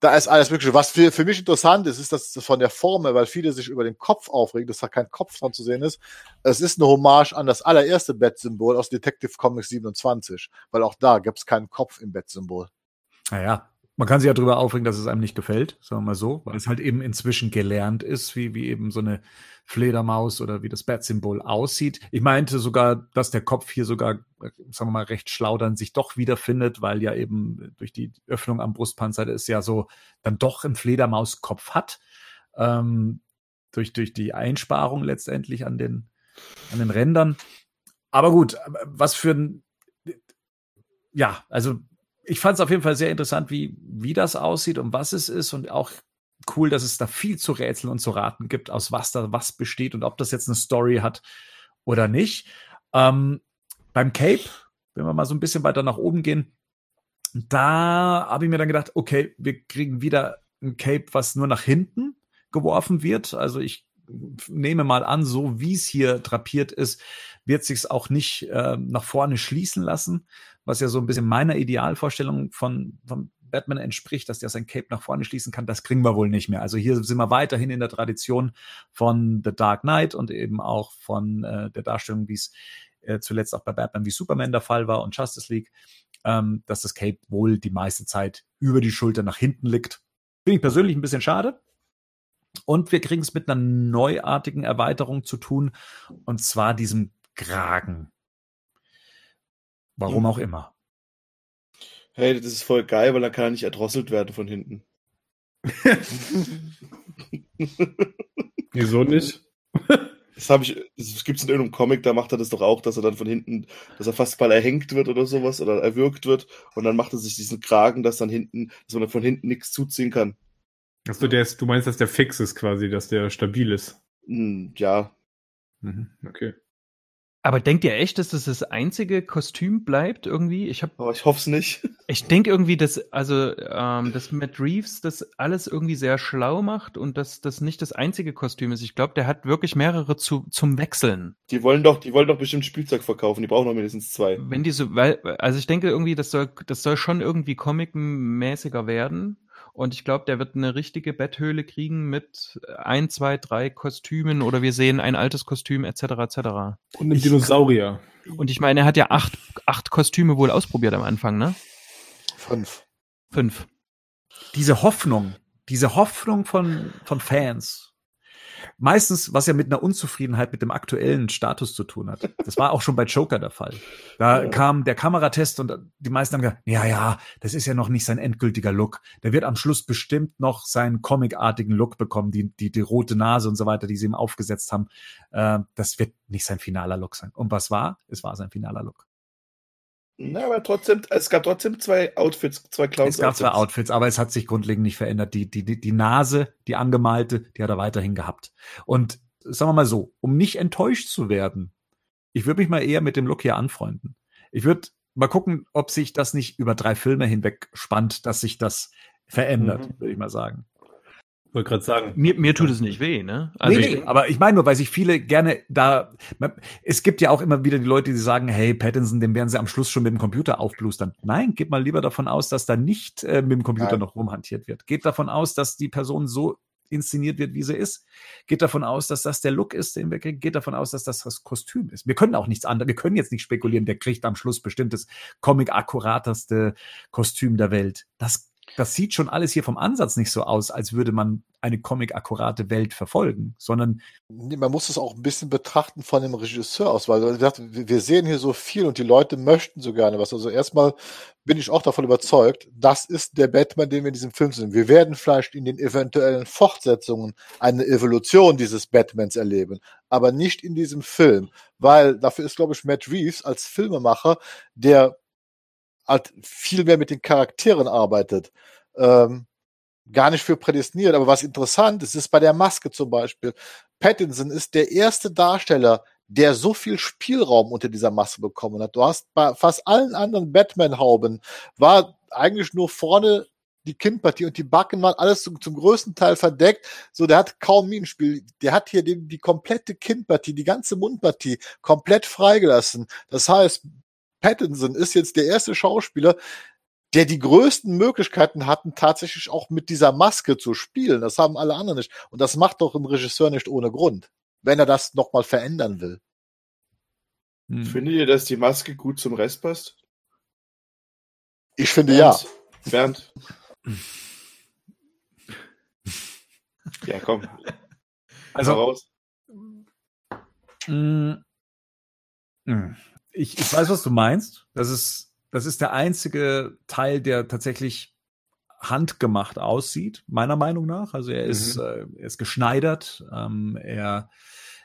da ist alles Mögliche. Was für, für mich interessant ist, ist, dass das von der Form her, weil viele sich über den Kopf aufregen, dass da kein Kopf dran zu sehen ist. Es ist eine Hommage an das allererste Bettsymbol aus Detective Comics 27, weil auch da gibt es keinen Kopf im Bettsymbol. Naja, man kann sich ja darüber aufregen, dass es einem nicht gefällt, sagen wir mal so, weil es halt eben inzwischen gelernt ist, wie, wie eben so eine Fledermaus oder wie das Bat-Symbol aussieht. Ich meinte sogar, dass der Kopf hier sogar, sagen wir mal, recht schlau dann sich doch wiederfindet, weil ja eben durch die Öffnung am Brustpanzer es ja so dann doch einen Fledermauskopf hat. Ähm, durch, durch die Einsparung letztendlich an den, an den Rändern. Aber gut, was für ein, ja, also ich fand es auf jeden Fall sehr interessant, wie, wie das aussieht und was es ist und auch cool, dass es da viel zu rätseln und zu raten gibt, aus was da was besteht und ob das jetzt eine Story hat oder nicht. Ähm, beim Cape, wenn wir mal so ein bisschen weiter nach oben gehen, da habe ich mir dann gedacht, okay, wir kriegen wieder ein Cape, was nur nach hinten geworfen wird. Also ich nehme mal an, so wie es hier drapiert ist, wird sich auch nicht äh, nach vorne schließen lassen, was ja so ein bisschen meiner Idealvorstellung von, von Batman entspricht, dass der sein Cape nach vorne schließen kann, das kriegen wir wohl nicht mehr. Also hier sind wir weiterhin in der Tradition von The Dark Knight und eben auch von äh, der Darstellung, wie es äh, zuletzt auch bei Batman wie Superman der Fall war und Justice League, ähm, dass das Cape wohl die meiste Zeit über die Schulter nach hinten liegt. Bin ich persönlich ein bisschen schade. Und wir kriegen es mit einer neuartigen Erweiterung zu tun, und zwar diesem Kragen. Warum auch immer. Hey, das ist voll geil, weil dann kann er nicht erdrosselt werden von hinten. Wieso nicht? Das habe ich, das gibt's in irgendeinem Comic, da macht er das doch auch, dass er dann von hinten, dass er fast mal erhängt wird oder sowas oder erwürgt wird und dann macht er sich diesen Kragen, dass dann hinten, dass man von hinten nichts zuziehen kann. Achso, der ist, du meinst, dass der fix ist quasi, dass der stabil ist? Hm, ja. Mhm, okay. Aber denkt ihr echt, dass das das einzige Kostüm bleibt irgendwie? Ich habe, oh, ich hoffe es nicht. Ich denke irgendwie, dass also ähm, dass Matt Reeves das alles irgendwie sehr schlau macht und dass das nicht das einzige Kostüm ist. Ich glaube, der hat wirklich mehrere zu, zum Wechseln. Die wollen doch, die wollen doch bestimmt Spielzeug verkaufen. Die brauchen noch mindestens zwei. Wenn die so, weil, also ich denke irgendwie, das soll, das soll schon irgendwie comic-mäßiger werden. Und ich glaube, der wird eine richtige Betthöhle kriegen mit ein, zwei, drei Kostümen oder wir sehen ein altes Kostüm etc. etc. Und ein Dinosaurier. Und ich meine, er hat ja acht, acht Kostüme wohl ausprobiert am Anfang, ne? Fünf. Fünf. Diese Hoffnung, diese Hoffnung von, von Fans, meistens, was ja mit einer Unzufriedenheit mit dem aktuellen Status zu tun hat. Das war auch schon bei Joker der Fall. Da ja. kam der Kameratest und die meisten haben gesagt, ja, ja, das ist ja noch nicht sein endgültiger Look. Der wird am Schluss bestimmt noch seinen comicartigen Look bekommen, die, die, die rote Nase und so weiter, die sie ihm aufgesetzt haben. Äh, das wird nicht sein finaler Look sein. Und was war? Es war sein finaler Look. Na, aber trotzdem, es gab trotzdem zwei Outfits, zwei Clowns. Es gab zwei Outfits, aber es hat sich grundlegend nicht verändert. Die, die, die, die Nase, die angemalte, die hat er weiterhin gehabt. Und sagen wir mal so, um nicht enttäuscht zu werden, ich würde mich mal eher mit dem Look hier anfreunden. Ich würde mal gucken, ob sich das nicht über drei Filme hinweg spannt, dass sich das verändert, Mhm. würde ich mal sagen. Wollte gerade sagen. Mir, mir tut es nicht weh, ne? nee, ich- nee, aber ich meine nur, weil sich viele gerne da, man- es gibt ja auch immer wieder die Leute, die sagen, hey, Pattinson, den werden sie am Schluss schon mit dem Computer aufblustern. Nein, geht mal lieber davon aus, dass da nicht äh, mit dem Computer Nein. noch rumhantiert wird. Geht davon aus, dass die Person so inszeniert wird, wie sie ist. Geht davon aus, dass das der Look ist, den wir kriegen. Geht davon aus, dass das das Kostüm ist. Wir können auch nichts anderes. Wir können jetzt nicht spekulieren, der kriegt am Schluss bestimmt das Comic-akkurateste Kostüm der Welt. Das, das sieht schon alles hier vom Ansatz nicht so aus, als würde man eine Comic-akkurate Welt verfolgen, sondern Nee, man muss es auch ein bisschen betrachten von dem Regisseur aus, weil gesagt, wir sehen hier so viel und die Leute möchten so gerne was. Also erstmal bin ich auch davon überzeugt, das ist der Batman, den wir in diesem Film sehen. Wir werden vielleicht in den eventuellen Fortsetzungen eine Evolution dieses Batmans erleben, aber nicht in diesem Film, weil dafür ist, glaube ich, Matt Reeves als Filmemacher, der halt viel mehr mit den Charakteren arbeitet. Ähm, gar nicht für prädestiniert, aber was interessant ist, ist bei der Maske zum Beispiel. Pattinson ist der erste Darsteller, der so viel Spielraum unter dieser Maske bekommen hat. Du hast bei fast allen anderen Batman-Hauben war eigentlich nur vorne die Kinnpartie und die Backen waren alles zum, zum größten Teil verdeckt. So, der hat kaum Minenspiel. Der hat hier die, die komplette Kinnpartie, die ganze Mundpartie komplett freigelassen. Das heißt, Pattinson ist jetzt der erste Schauspieler, der die größten Möglichkeiten hatten, tatsächlich auch mit dieser Maske zu spielen. Das haben alle anderen nicht. Und das macht doch ein Regisseur nicht ohne Grund, wenn er das nochmal verändern will. hm, Findet ihr, dass die Maske gut zum Rest passt? Ich finde ja. Bernd. Ja, komm. also raus. Mm, mm. Ich, ich weiß, was du meinst. Das ist, das ist der einzige Teil, der tatsächlich handgemacht aussieht, meiner Meinung nach. Also er ist, Mhm. äh, er ist geschneidert, ähm, er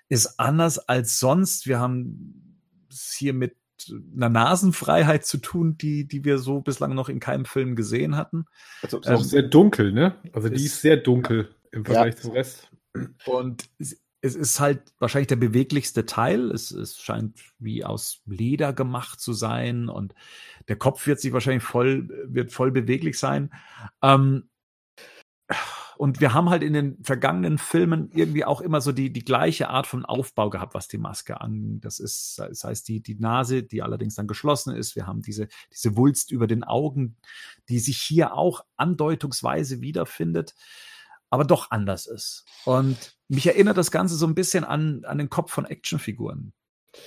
ist anders als sonst. Wir haben es hier mit einer Nasenfreiheit zu tun, die, die wir so bislang noch in keinem Film gesehen hatten. Also, Ist auch Ähm, sehr dunkel, ne? Also die ist- ist sehr dunkel im Vergleich zum Rest. Und es ist halt wahrscheinlich der beweglichste Teil. Es, es scheint wie aus Leder gemacht zu sein und der Kopf wird sich wahrscheinlich voll, wird voll beweglich sein. Ähm, und wir haben halt in den vergangenen Filmen irgendwie auch immer so die, die gleiche Art von Aufbau gehabt, was die Maske an. Das ist, das heißt, die, die Nase, die allerdings dann geschlossen ist. Wir haben diese, diese Wulst über den Augen, die sich hier auch andeutungsweise wiederfindet aber doch anders ist. Und mich erinnert das Ganze so ein bisschen an, an den Kopf von Actionfiguren.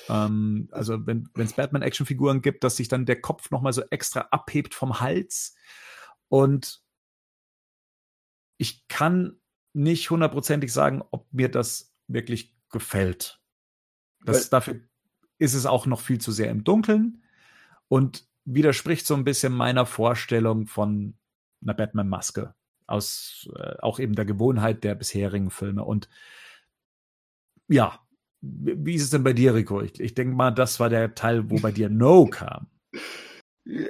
Ähm, also wenn es Batman-Actionfiguren gibt, dass sich dann der Kopf nochmal so extra abhebt vom Hals. Und ich kann nicht hundertprozentig sagen, ob mir das wirklich gefällt. Das, dafür ist es auch noch viel zu sehr im Dunkeln und widerspricht so ein bisschen meiner Vorstellung von einer Batman-Maske aus äh, auch eben der Gewohnheit der bisherigen Filme. Und ja, wie ist es denn bei dir, Rico? Ich, ich denke mal, das war der Teil, wo bei dir No kam.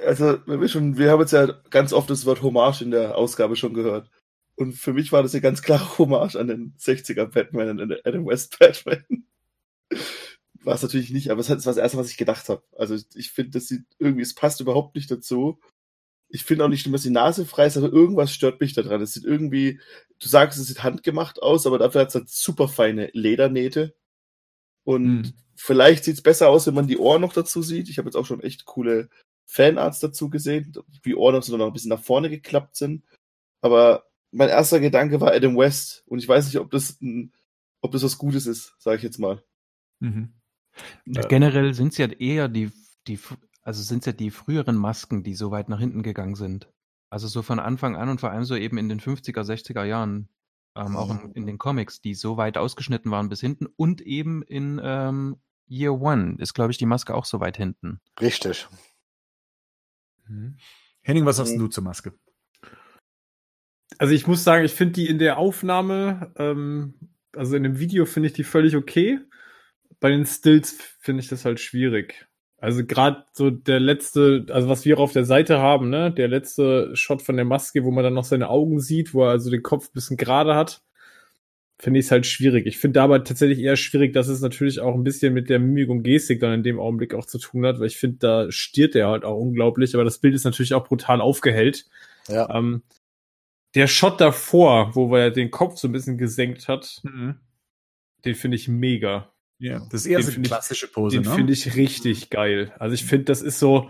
Also, wir schon, wir haben jetzt ja ganz oft das Wort Hommage in der Ausgabe schon gehört. Und für mich war das eine ganz klare Hommage an den 60er Batman, an den Adam West Batman. War es natürlich nicht, aber es war das erste, was ich gedacht habe. Also ich finde, das sieht irgendwie, es passt überhaupt nicht dazu. Ich finde auch nicht, dass die Nase frei ist, aber irgendwas stört mich daran. Es sieht irgendwie, du sagst, es sieht handgemacht aus, aber dafür hat es halt super feine Ledernähte. Und Mhm. vielleicht sieht es besser aus, wenn man die Ohren noch dazu sieht. Ich habe jetzt auch schon echt coole Fanarts dazu gesehen, wie Ohren noch so noch ein bisschen nach vorne geklappt sind. Aber mein erster Gedanke war Adam West und ich weiß nicht, ob das ein, ob das was Gutes ist, sage ich jetzt mal. Mhm. Ja. Generell sind es ja eher die, die, also sind ja die früheren Masken, die so weit nach hinten gegangen sind. Also so von Anfang an und vor allem so eben in den 50er, 60er Jahren, ähm, auch in, in den Comics, die so weit ausgeschnitten waren bis hinten und eben in ähm, Year One ist, glaube ich, die Maske auch so weit hinten. Richtig. Henning, was sagst Mhm. du zur Maske? Also ich muss sagen, ich finde die in der Aufnahme, ähm, also in dem Video finde ich die völlig okay. Bei den Stills finde ich das halt schwierig. Also gerade so der letzte, also was wir auf der Seite haben, ne, der letzte Shot von der Maske, wo man dann noch seine Augen sieht, wo er also den Kopf ein bisschen gerade hat, finde ich es halt schwierig. Ich finde dabei tatsächlich eher schwierig, dass es natürlich auch ein bisschen mit der Mimik und Gestik dann in dem Augenblick auch zu tun hat, weil ich finde, da stiert er halt auch unglaublich, aber das Bild ist natürlich auch brutal aufgehellt. Ja. Ähm, der Shot davor, wo er den Kopf so ein bisschen gesenkt hat, Mhm. den finde ich mega. Ja, das ist eher Den so eine klassische Pose, Den ne? finde ich richtig geil. Also ich finde, das ist so,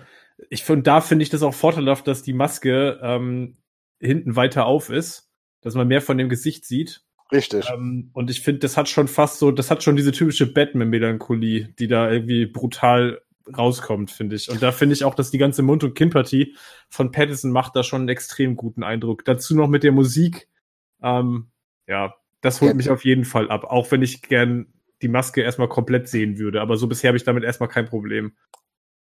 ich finde, da finde ich das auch vorteilhaft, dass die Maske ähm, hinten weiter auf ist, dass man mehr von dem Gesicht sieht. Richtig. Ähm, und ich finde, das hat schon fast so, das hat schon diese typische Batman-Melancholie, die da irgendwie brutal rauskommt, finde ich. Und da finde ich auch, dass die ganze Mund- und Kinnpartie von Pattinson macht da schon einen extrem guten Eindruck. Dazu noch mit der Musik. Ähm, ja, das holt Ja. mich auf jeden Fall ab, auch wenn ich gern die Maske erstmal komplett sehen würde. Aber so bisher habe ich damit erstmal kein Problem.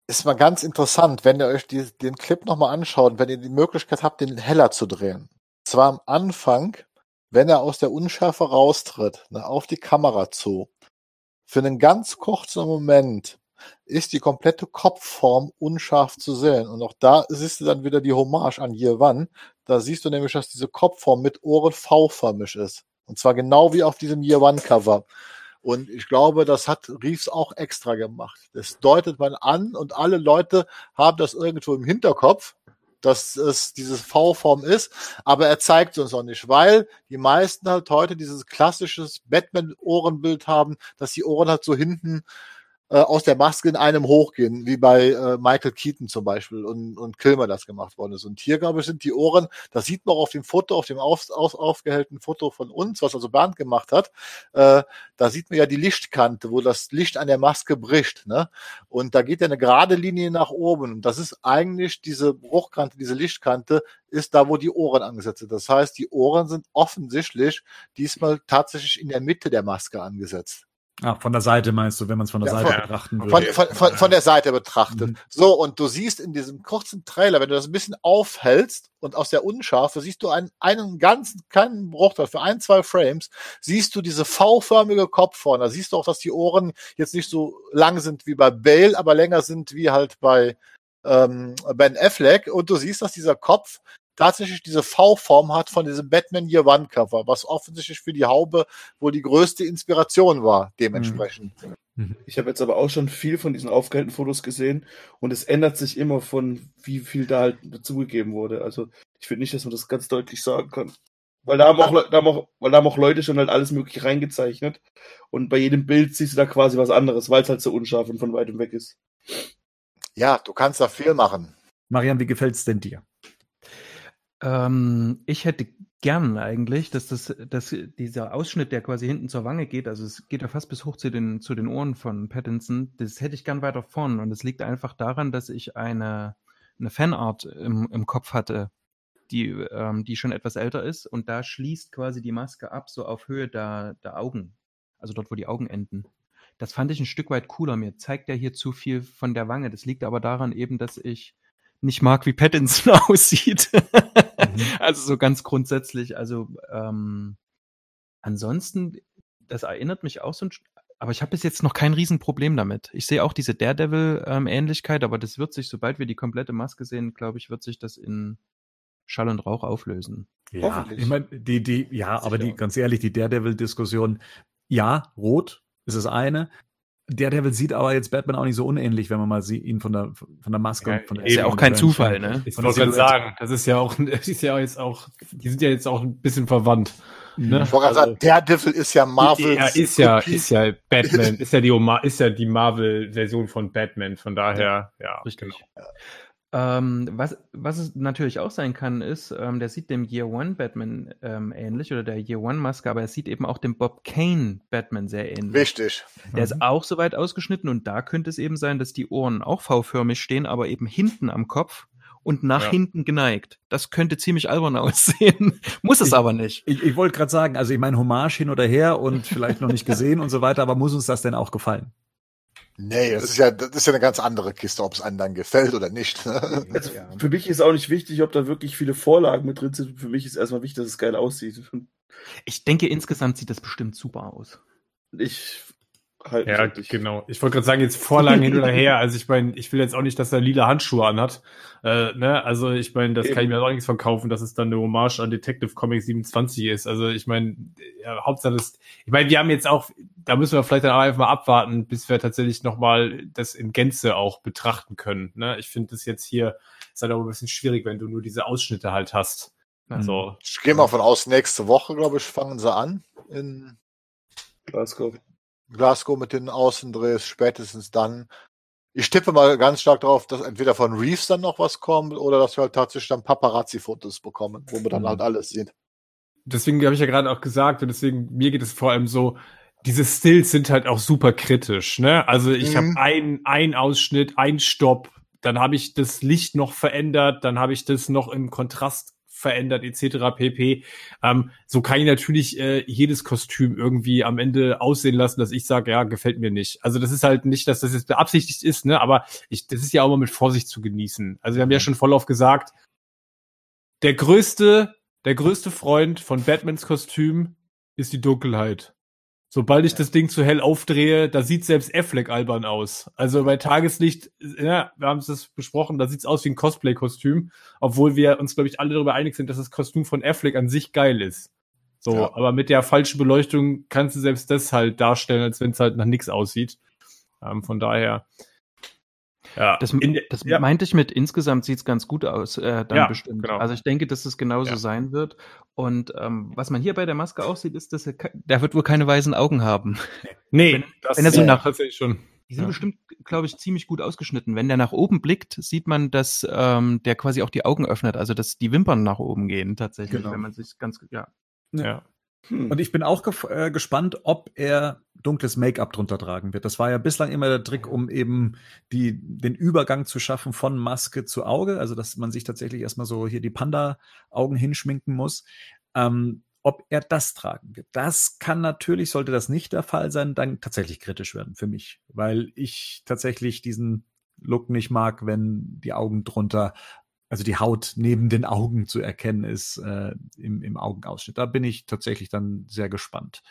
Ist mal ganz interessant, wenn ihr euch die, den Clip nochmal anschaut, wenn ihr die Möglichkeit habt, den heller zu drehen. Zwar am Anfang, wenn er aus der Unschärfe raustritt, ne, auf die Kamera zu. Für einen ganz kurzen Moment ist die komplette Kopfform unscharf zu sehen. Und auch da siehst du dann wieder die Hommage an One. Da siehst du nämlich, dass diese Kopfform mit Ohren V-förmig ist. Und zwar genau wie auf diesem Year One Cover. Und ich glaube, das hat Reeves auch extra gemacht. Das deutet man an und alle Leute haben das irgendwo im Hinterkopf, dass es diese V-Form ist, aber er zeigt es uns auch nicht, weil die meisten halt heute dieses klassisches Batman-Ohrenbild haben, dass die Ohren halt so hinten äh, aus der Maske in einem hochgehen, wie bei äh, Michael Keaton zum Beispiel und, und Kilmer das gemacht worden ist. Und hier, glaube ich, sind die Ohren, das sieht man auch auf dem Foto, auf dem auf, auf, aufgehellten Foto von uns, was also Bernd gemacht hat, äh, da sieht man ja die Lichtkante, wo das Licht an der Maske bricht. Ne? Und da geht ja eine gerade Linie nach oben. Und das ist eigentlich diese Bruchkante, diese Lichtkante, ist da, wo die Ohren angesetzt sind. Das heißt, die Ohren sind offensichtlich diesmal tatsächlich in der Mitte der Maske angesetzt. Ach, von der Seite meinst du, wenn man es von der Ja, Seite von- betrachten würde. von, von, von der Seite betrachtet. Mhm. So, und du siehst in diesem kurzen Trailer, wenn du das ein bisschen aufhältst und aus der Unscharfe siehst du einen, einen ganzen, keinen Bruchteil, für ein, zwei Frames, siehst du diese V-förmige Kopfform. Da siehst du auch, dass die Ohren jetzt nicht so lang sind wie bei Bale, aber länger sind wie halt bei ähm, Ben Affleck. Und du siehst, dass dieser Kopf tatsächlich diese V-Form hat von diesem Batman Year One Cover, was offensichtlich für die Haube wohl die größte Inspiration war, dementsprechend. Ich habe jetzt aber auch schon viel von diesen aufgehellten Fotos gesehen und es ändert sich immer von, wie viel da halt dazugegeben wurde. Also ich finde nicht, dass man das ganz deutlich sagen kann. Weil da haben, auch, da, haben auch, weil da haben auch Leute schon halt alles mögliche reingezeichnet und bei jedem Bild siehst du da quasi was anderes, weil es halt so unscharf und von weitem weg ist. Ja, du kannst da viel machen. Marian, wie gefällt's denn dir? Ähm, ich hätte gern eigentlich, dass das, dass dieser Ausschnitt, der quasi hinten zur Wange geht, also es geht ja fast bis hoch zu den, zu den Ohren von Pattinson, das hätte ich gern weiter vorn. Und es liegt einfach daran, dass ich eine, eine Fanart im, im Kopf hatte, die, ähm, die schon etwas älter ist. Und da schließt quasi die Maske ab, so auf Höhe der, der Augen. Also dort, wo die Augen enden. Das fand ich ein Stück weit cooler. Mir zeigt er hier zu viel von der Wange. Das liegt aber daran eben, dass ich nicht mag, wie Pattinson aussieht. Also so ganz grundsätzlich. Also ähm, ansonsten, das erinnert mich auch so ein, aber ich habe bis jetzt noch kein Riesenproblem damit. Ich sehe auch diese Daredevil-Ähnlichkeit, aber das wird sich, sobald wir die komplette Maske sehen, glaube ich, wird sich das in Schall und Rauch auflösen. Ja, ich meine, die, die, ja, aber die, ganz ehrlich, die Daredevil-Diskussion, ja, rot ist das eine. Daredevil sieht aber jetzt Batman auch nicht so unähnlich, wenn man mal sie, ihn von der, von der Maske Ja, und von der ist ja auch kein Zufall, entfernt. ne? Ich der wollte gerade sagen, das ist ja auch, das ist ja jetzt auch, die sind ja jetzt auch ein bisschen verwandt. Ne? Ich wollte gerade sagen, Daredevil ist ja Marvel. Ja, ist ja, ist ja Batman, ist ja die, Oma- ist ja die Marvel-Version von Batman, von daher, ja. Richtig. genau. Ähm, was, was es natürlich auch sein kann, ist, ähm, der sieht dem Year One Batman ähm, ähnlich oder der Year One Maske, aber er sieht eben auch dem Bob Kane Batman sehr ähnlich. Richtig. Der ist auch so weit ausgeschnitten und da könnte es eben sein, dass die Ohren auch V-förmig stehen, aber eben hinten am Kopf und nach Ja. hinten geneigt. Das könnte ziemlich albern aussehen. Muss es Ich- aber nicht. Ich, ich wollte gerade sagen, also ich meine, Hommage hin oder her und vielleicht noch nicht gesehen und so weiter, aber muss uns das denn auch gefallen? Nee, das ist ja, das ist ja eine ganz andere Kiste, ob es einem dann gefällt oder nicht. Also Für mich ist auch nicht wichtig, ob da wirklich viele Vorlagen mit drin sind. Für mich ist erstmal wichtig, dass es geil aussieht. Ich denke, insgesamt sieht das bestimmt super aus. Ich halten. Ja, ich. genau. Ich wollte gerade sagen, jetzt Vorlagen hin oder her. Also ich meine, ich will jetzt auch nicht, dass er lila Handschuhe anhat. Äh, ne? Also ich meine, das Eben. kann ich mir auch nichts verkaufen, dass es dann eine Hommage an Detective Comics 27 ist. Also ich meine, ja, Hauptsache das, ich meine, wir haben jetzt auch, da müssen wir vielleicht dann auch einfach mal abwarten, bis wir tatsächlich nochmal das in Gänze auch betrachten können. Ne? Ich finde das jetzt hier ist halt auch ein bisschen schwierig, wenn du nur diese Ausschnitte halt hast. Also, Ich gehe mal von aus, nächste Woche, glaube ich, fangen sie an in Glasgow. Glasgow mit den Außendrehs, spätestens dann. Ich tippe mal ganz stark darauf, dass entweder von Reeves dann noch was kommt oder dass wir halt tatsächlich dann Paparazzi-Fotos bekommen, wo man dann Mhm. halt alles sieht. deswegen habe ich ja gerade auch gesagt und deswegen mir geht es vor allem so, diese Stills sind halt auch super kritisch, ne? Also ich Mhm. habe ein ein Ausschnitt, ein Stopp, dann habe ich das Licht noch verändert, dann habe ich das noch im Kontrast verändert etc. pp. Ähm, so kann ich natürlich äh, jedes Kostüm irgendwie am Ende aussehen lassen, dass ich sage, ja, gefällt mir nicht. Also das ist halt nicht, dass das jetzt beabsichtigt ist, ne? Aber ich, das ist ja auch mal mit Vorsicht zu genießen. Also wir haben ja schon voll auf gesagt, der größte, der größte Freund von Batmans Kostüm ist die Dunkelheit. Sobald ich das Ding zu hell aufdrehe, da sieht selbst Affleck albern aus. Also bei Tageslicht, ja, wir haben es besprochen, da sieht's aus wie ein Cosplay-Kostüm, obwohl wir uns, glaube ich, alle darüber einig sind, dass das Kostüm von Affleck an sich geil ist. So, Ja. aber mit der falschen Beleuchtung kannst du selbst das halt darstellen, als wenn es halt nach nichts aussieht. Ähm, von daher. Ja, Das, in, das ja. meinte ich mit insgesamt sieht's ganz gut aus, äh, dann Ja, bestimmt. genau. Also ich denke, dass es genauso Ja. sein wird. Und ähm, was man hier bei der Maske auch sieht, ist, dass er, der wird wohl keine weißen Augen haben. nee, wenn- das wenn er so ja, nach- tatsächlich schon. Die sind Ja. bestimmt, glaube ich, ziemlich gut ausgeschnitten. Wenn der nach oben blickt, sieht man, dass ähm, der quasi auch die Augen öffnet, also dass die Wimpern nach oben gehen tatsächlich, Genau. wenn man sich ganz, ja. Ja. Hm. Und ich bin auch äh, gespannt, ob er dunkles Make-up drunter tragen wird. Das war ja bislang immer der Trick, um eben die, den Übergang zu schaffen von Maske zu Auge. Also, dass man sich tatsächlich erstmal so hier die Panda-Augen hinschminken muss. Ähm, ob er das tragen wird. Das kann natürlich, sollte das nicht der Fall sein, dann tatsächlich kritisch werden für mich, weil ich tatsächlich diesen Look nicht mag, wenn die Augen drunter, also die Haut neben den Augen zu erkennen ist äh, im, im Augenausschnitt. Da bin ich tatsächlich dann sehr gespannt.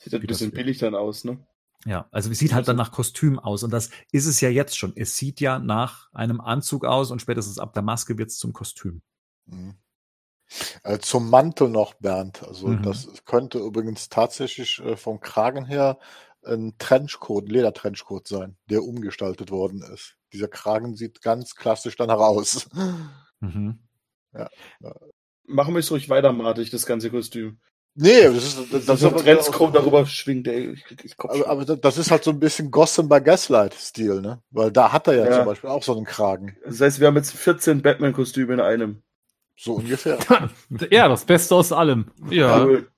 Sieht halt ein bisschen billig dann aus, ne? Ja, also es sieht halt dann nach Kostüm aus und das ist es ja jetzt schon. Es sieht ja nach einem Anzug aus und spätestens ab der Maske wird es zum Kostüm. Mhm. Äh, zum Mantel noch, Bernd. Also Mhm. das könnte übrigens tatsächlich äh, vom Kragen her ein Trenchcoat, ein Ledertrenchcoat sein, der umgestaltet worden ist. Dieser Kragen sieht ganz klassisch dann heraus. Mhm. Machen wir es ruhig weiter, matig, das ganze Kostüm. Nee, das ist, das, Das das ist so ist ein Trendscope darüber schwingt, ey. Ich krieg aber, aber das ist halt so ein bisschen Gotham by Gaslight-Stil, ne? Weil da hat er ja, Ja. zum Beispiel auch so einen Kragen. Das heißt, wir haben jetzt 14 Batman-Kostüme in einem. So ungefähr. ja, das Beste aus allem. Ja. Cool.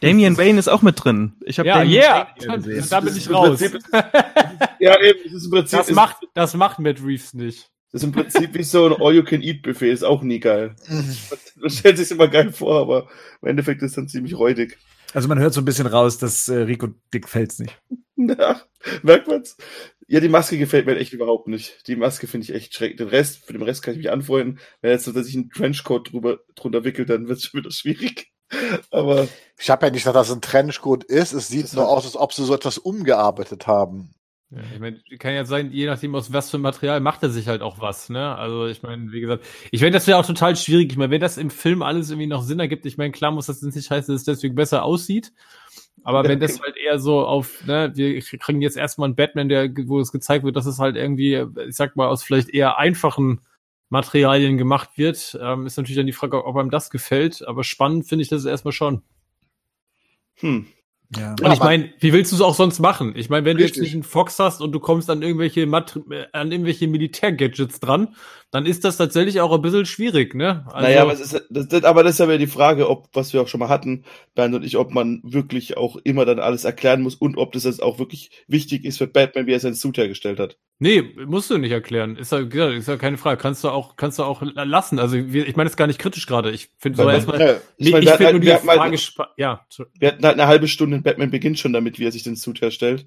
Damian Wayne ist auch mit drin. Ich habe Ja, Damian yeah, Wayne gesehen. da bin Das ich raus. Prinzip- Ja, eben, das ist im Prinzip, Das ist, macht, das macht Matt Reeves nicht. Das ist im Prinzip wie so ein All-You-Can-Eat-Buffet, ist auch nie geil. Man stellt sich immer geil vor, aber im Endeffekt ist es dann ziemlich räudig. Also man hört so ein bisschen raus, dass äh, Rico Dick fällt's nicht. Ja, merkt man's? Ja, die Maske gefällt mir echt überhaupt nicht. Die Maske finde ich echt schrecklich. Den Rest, für den Rest kann ich mich anfreunden. Wenn jetzt so, dass ich einen Trenchcoat drüber, drunter wickelt, dann wird's schon wieder schwierig. Aber Ich habe ja nicht gesagt, dass es ein Trenchcoat ist. Es sieht nur aus, als ob sie so etwas umgearbeitet haben. Ja, ich meine, kann ja sein, je nachdem aus was für Material macht er sich halt auch was, ne? Also ich meine, wie gesagt, ich meine, das wäre auch total schwierig. Ich meine, wenn das im Film alles irgendwie noch Sinn ergibt, ich meine, klar muss das nicht heißen, dass es deswegen besser aussieht. Aber wenn das halt eher so auf, ne, wir kriegen jetzt erstmal einen Batman, der, wo es gezeigt wird, dass es halt irgendwie, ich sag mal, aus vielleicht eher einfachen Materialien gemacht wird, ähm, ist natürlich dann die Frage, ob einem das gefällt. Aber spannend finde ich das erstmal schon. hm, Ja. Und ich meine, wie willst du es auch sonst machen? Ich meine, wenn du jetzt Richtig. nicht einen Fox hast und du kommst an irgendwelche Mat äh, an irgendwelche Militärgadgets dran, dann ist das tatsächlich auch ein bisschen schwierig, ne? Also, naja, aber, es ist, das, das, aber das ist ja wieder die Frage, ob, was wir auch schon mal hatten, Bernd und ich, ob man wirklich auch immer dann alles erklären muss und ob das jetzt auch wirklich wichtig ist für Batman, wie er seinen Suit hergestellt hat. Nee, musst du nicht erklären. Ist ja, ist ja keine Frage. Kannst du auch, kannst du auch lassen. Also ich meine das gar nicht kritisch gerade. Ich finde so erstmal. Ja, Ich, meine, ich finde nur die Frage spa- ja, Wir hatten halt eine halbe Stunde in Batman beginnt schon damit, wie er sich den Suit herstellt.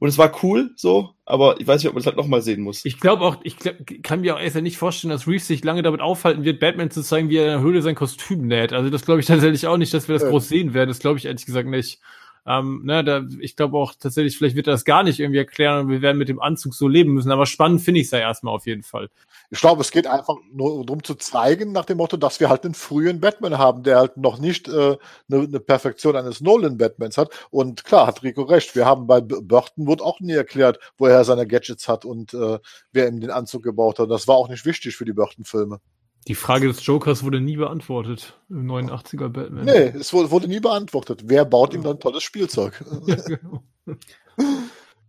Und es war cool, so, aber ich weiß nicht, ob man es halt nochmal sehen muss. Ich glaube auch, ich glaub, kann mir auch erst nicht vorstellen, dass Reeves sich lange damit aufhalten wird, Batman zu zeigen, wie er in der Höhle sein Kostüm näht. Also das glaube ich tatsächlich auch nicht, dass wir das Ja. groß sehen werden. Das glaube ich ehrlich gesagt nicht. Ähm, ne, da, ich glaube auch tatsächlich, vielleicht wird er das gar nicht irgendwie erklären und wir werden mit dem Anzug so leben müssen. Aber spannend finde ich es ja erstmal auf jeden Fall. Ich glaube, es geht einfach nur darum zu zeigen, nach dem Motto, dass wir halt einen frühen Batman haben, der halt noch nicht äh, eine, eine Perfektion eines Nolan-Batmans hat. Und klar, hat Rico recht. Wir haben bei Burton wurde auch nie erklärt, woher er seine Gadgets hat und äh, wer ihm den Anzug gebaut hat. Das war auch nicht wichtig für die Burton-Filme. Die Frage des Jokers wurde nie beantwortet im 89er Batman. Nee, es wurde, nie beantwortet. Wer baut ihm dann tolles Spielzeug? Ja, genau.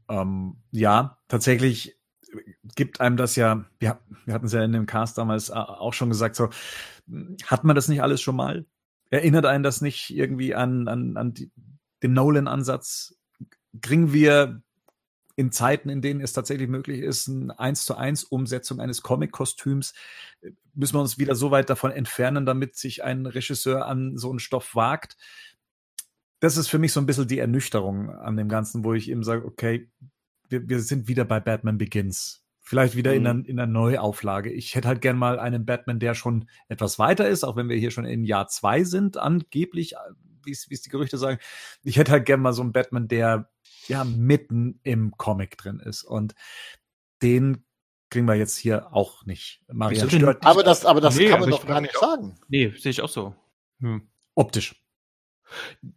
Ähm, ja, tatsächlich gibt einem das ja, wir, wir hatten es ja in dem Cast damals äh, auch schon gesagt, so, hat man das nicht alles schon mal? Erinnert einen das nicht irgendwie an, an, an die, den Nolan-Ansatz? Kriegen wir in Zeiten, in denen es tatsächlich möglich ist, eine 1 zu 1 Umsetzung eines Comic-Kostüms, müssen wir uns wieder so weit davon entfernen, damit sich ein Regisseur an so einen Stoff wagt. Das ist für mich so ein bisschen die Ernüchterung an dem Ganzen, wo ich eben sage, okay, wir, wir sind wieder bei Batman Begins. Vielleicht wieder in, Mhm. einer, in einer Neuauflage. Ich hätte halt gern mal einen Batman, der schon etwas weiter ist, auch wenn wir hier schon in Jahr zwei sind, angeblich, wie es wie es die Gerüchte sagen. Ich hätte halt gern mal so einen Batman, der ja mitten im Comic drin ist. Und den kriegen wir jetzt hier auch nicht. Marian stört Aber das, aber das Nee, kann man aber doch gar nicht sagen. Nee, sehe ich auch so. Hm. optisch.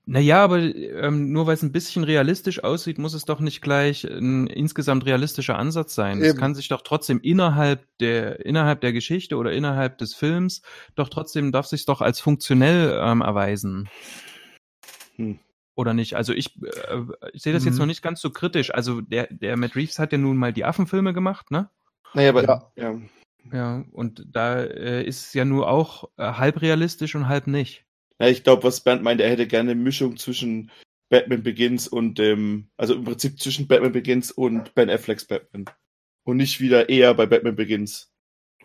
Naja, aber ähm, nur weil es ein bisschen realistisch aussieht, muss es doch nicht gleich ein insgesamt realistischer Ansatz sein. Es Eben. kann sich doch trotzdem innerhalb der innerhalb der Geschichte oder innerhalb des Films doch trotzdem darf sich doch als funktionell ähm, erweisen. Hm. Oder nicht? Also ich, äh, ich sehe das jetzt Mhm. noch nicht ganz so kritisch. Also der der Matt Reeves hat ja nun mal die Affenfilme gemacht, ne? Naja, aber Ja. ja. Ja, und da äh, ist es ja nur auch äh, halb realistisch und halb nicht. Ja, ich glaube, was Bernd meint, er hätte gerne eine Mischung zwischen Batman Begins und dem, also im Prinzip zwischen Batman Begins und Ben Afflecks Batman. Und nicht wieder eher bei Batman Begins.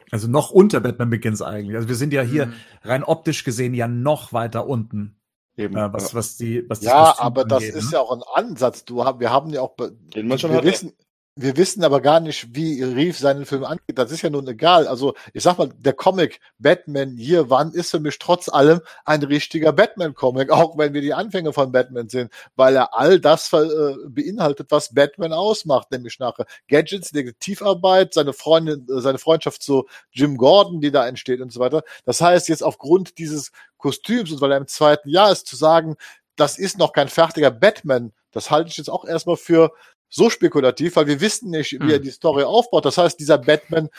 Also noch unter Batman Begins eigentlich. Also wir sind ja hier Mhm. rein optisch gesehen ja noch weiter unten, Eben. äh, was, was die, was das Ja, aber das angeht, ist ne? ja auch ein Ansatz. Du, wir haben ja auch, Den man schon wir hat. wissen, wir wissen aber gar nicht, wie Reeves seinen Film angeht. Das ist ja nun egal. Also ich sag mal, der Comic Batman Year One ist für mich trotz allem ein richtiger Batman-Comic, auch wenn wir die Anfänge von Batman sehen, weil er all das äh, beinhaltet, was Batman ausmacht, nämlich nachher Gadgets, Detektivarbeit, seine Freundin, äh, seine Freundschaft zu Jim Gordon, die da entsteht und so weiter. Das heißt, jetzt aufgrund dieses Kostüms und weil er im zweiten Jahr ist, zu sagen, das ist noch kein fertiger Batman, das halte ich jetzt auch erstmal für so spekulativ, weil wir wissen nicht, wie Hm. er die Story aufbaut. Das heißt, dieser Batman,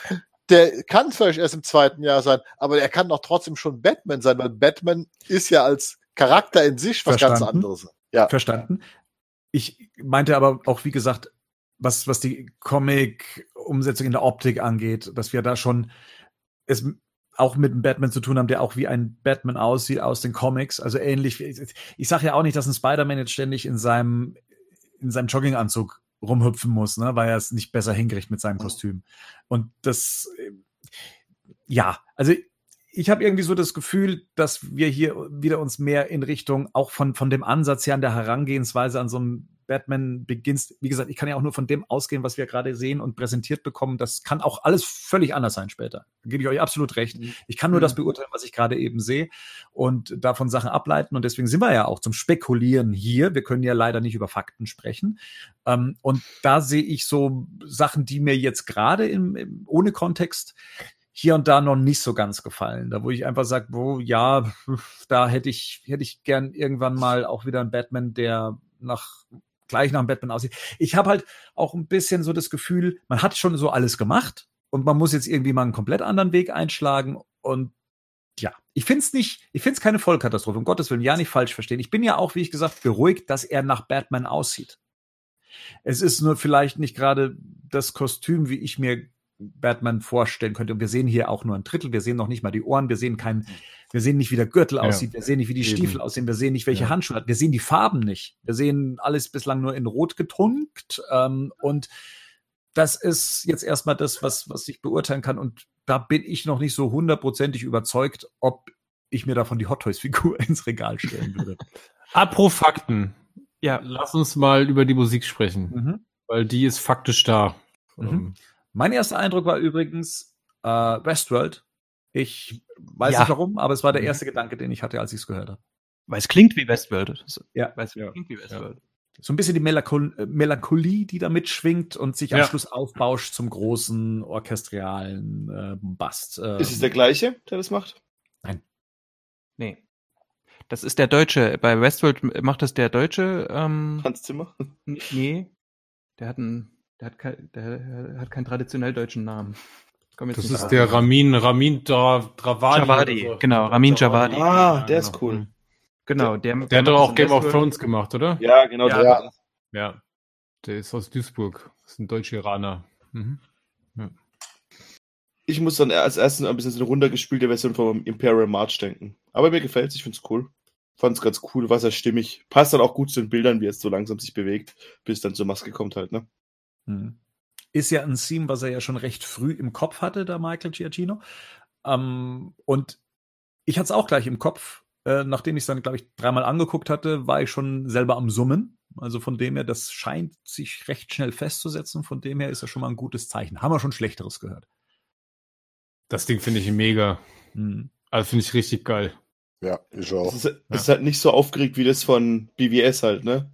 der kann vielleicht erst im zweiten Jahr sein, aber er kann doch trotzdem schon Batman sein, weil Batman ist ja als Charakter in sich was ganz Verstanden. anderes. Ja. Verstanden. Ich meinte aber auch, wie gesagt, was, was die Comic-Umsetzung in der Optik angeht, dass wir da schon es auch mit einem Batman zu tun haben, der auch wie ein Batman aussieht aus den Comics. Also ähnlich. wie- Ich sage ja auch nicht, dass ein Spider-Man jetzt ständig in seinem, in seinem Jogginganzug rumhüpfen muss, ne, weil er es nicht besser hinkriegt mit seinem Kostüm. Und das, äh, ja, also ich habe irgendwie so das Gefühl, dass wir hier wieder uns mehr in Richtung auch von, von dem Ansatz her an der Herangehensweise an so einem Batman beginnst. Wie gesagt, ich kann ja auch nur von dem ausgehen, was wir gerade sehen und präsentiert bekommen. Das kann auch alles völlig anders sein später. Da gebe ich euch absolut recht. Ich kann nur Mhm. das beurteilen, was ich gerade eben sehe und davon Sachen ableiten. Und deswegen sind wir ja auch zum Spekulieren hier. Wir können ja leider nicht über Fakten sprechen. Ähm, und da sehe ich so Sachen, die mir jetzt gerade im, im, ohne Kontext hier und da noch nicht so ganz gefallen. Da wo ich einfach sage, wo ja, da hätte ich hätte ich gern irgendwann mal auch wieder einen Batman, der nach gleich nach dem Batman aussieht. Ich habe halt auch ein bisschen so das Gefühl, man hat schon so alles gemacht und man muss jetzt irgendwie mal einen komplett anderen Weg einschlagen und ja, ich find's nicht, ich find's keine Vollkatastrophe, um Gottes Willen, ja nicht falsch verstehen. Ich bin ja auch, wie ich gesagt, beruhigt, dass er nach Batman aussieht. Es ist nur vielleicht nicht gerade das Kostüm, wie ich mir Batman vorstellen könnte. Und wir sehen hier auch nur ein Drittel. Wir sehen noch nicht mal die Ohren. Wir sehen keinen, wir sehen nicht, wie der Gürtel Ja. aussieht. Wir sehen nicht, wie die Eben. Stiefel aussehen. Wir sehen nicht, welche Ja. Handschuhe hat. Wir sehen die Farben nicht. Wir sehen alles bislang nur in Rot getunkt. Ähm, und das ist jetzt erstmal das, was, was ich beurteilen kann. Und da bin ich noch nicht so hundertprozentig überzeugt, ob ich mir davon die Hot Toys Figur ins Regal stellen würde. Apro Fakten. Ja, Lass uns mal über die Musik sprechen, mhm. weil die ist faktisch da. Mhm. Ähm, Mein erster Eindruck war übrigens äh, Westworld. Ich weiß Ja. nicht warum, aber es war der Mhm. erste Gedanke, den ich hatte, als ich es gehört habe. Weil es klingt wie Westworld. Ja. Weil es Ja. klingt wie Westworld. So ein bisschen die Melanchol äh, Melancholie, die da mitschwingt und sich am. Schluss aufbauscht zum großen orchestralen äh, Bast. Äh, Ist es der gleiche, der das macht? Nee. Das ist der Deutsche. Bei Westworld macht das der Deutsche. Ähm, Hans Zimmer? nee. Der hat einen, der hat, kein, der hat keinen traditionell deutschen Namen. Das ist der Ramin, Ramin Dra, Dravadi. Javadi, so. genau, Ramin Javadi. Ah, Ja, der ist genau. cool. Genau, der, Der hat doch auch Game of. Thrones gemacht, oder? Ja, genau. Ja. der- Ja. Der ist aus Duisburg. Das ist ein Deutsch-Iraner. Mhm. Ich muss dann als erstes ein bisschen so eine runtergespielte Version vom Imperial March denken. Aber mir gefällt es, ich finde es cool. Fand es ganz cool, war sehr stimmig. Passt dann auch gut zu den Bildern, wie es so langsam sich bewegt, bis dann zur Maske kommt halt, ne? Hm. Ist ja ein Theme, was er ja schon recht früh im Kopf hatte, der Michael Giacchino. Ähm, und ich hatte es auch gleich im Kopf. Äh, nachdem ich es dann, glaube ich, dreimal angeguckt hatte, war ich schon selber am Summen. Also von dem her, das scheint sich recht schnell festzusetzen. Von dem her ist das schon mal ein gutes Zeichen. Haben wir schon Schlechteres gehört. Das Ding finde ich mega. Hm. Also finde ich richtig geil. Ja, ich Es auch. ist, es ist halt nicht so aufgeregt wie das von BVS halt, ne?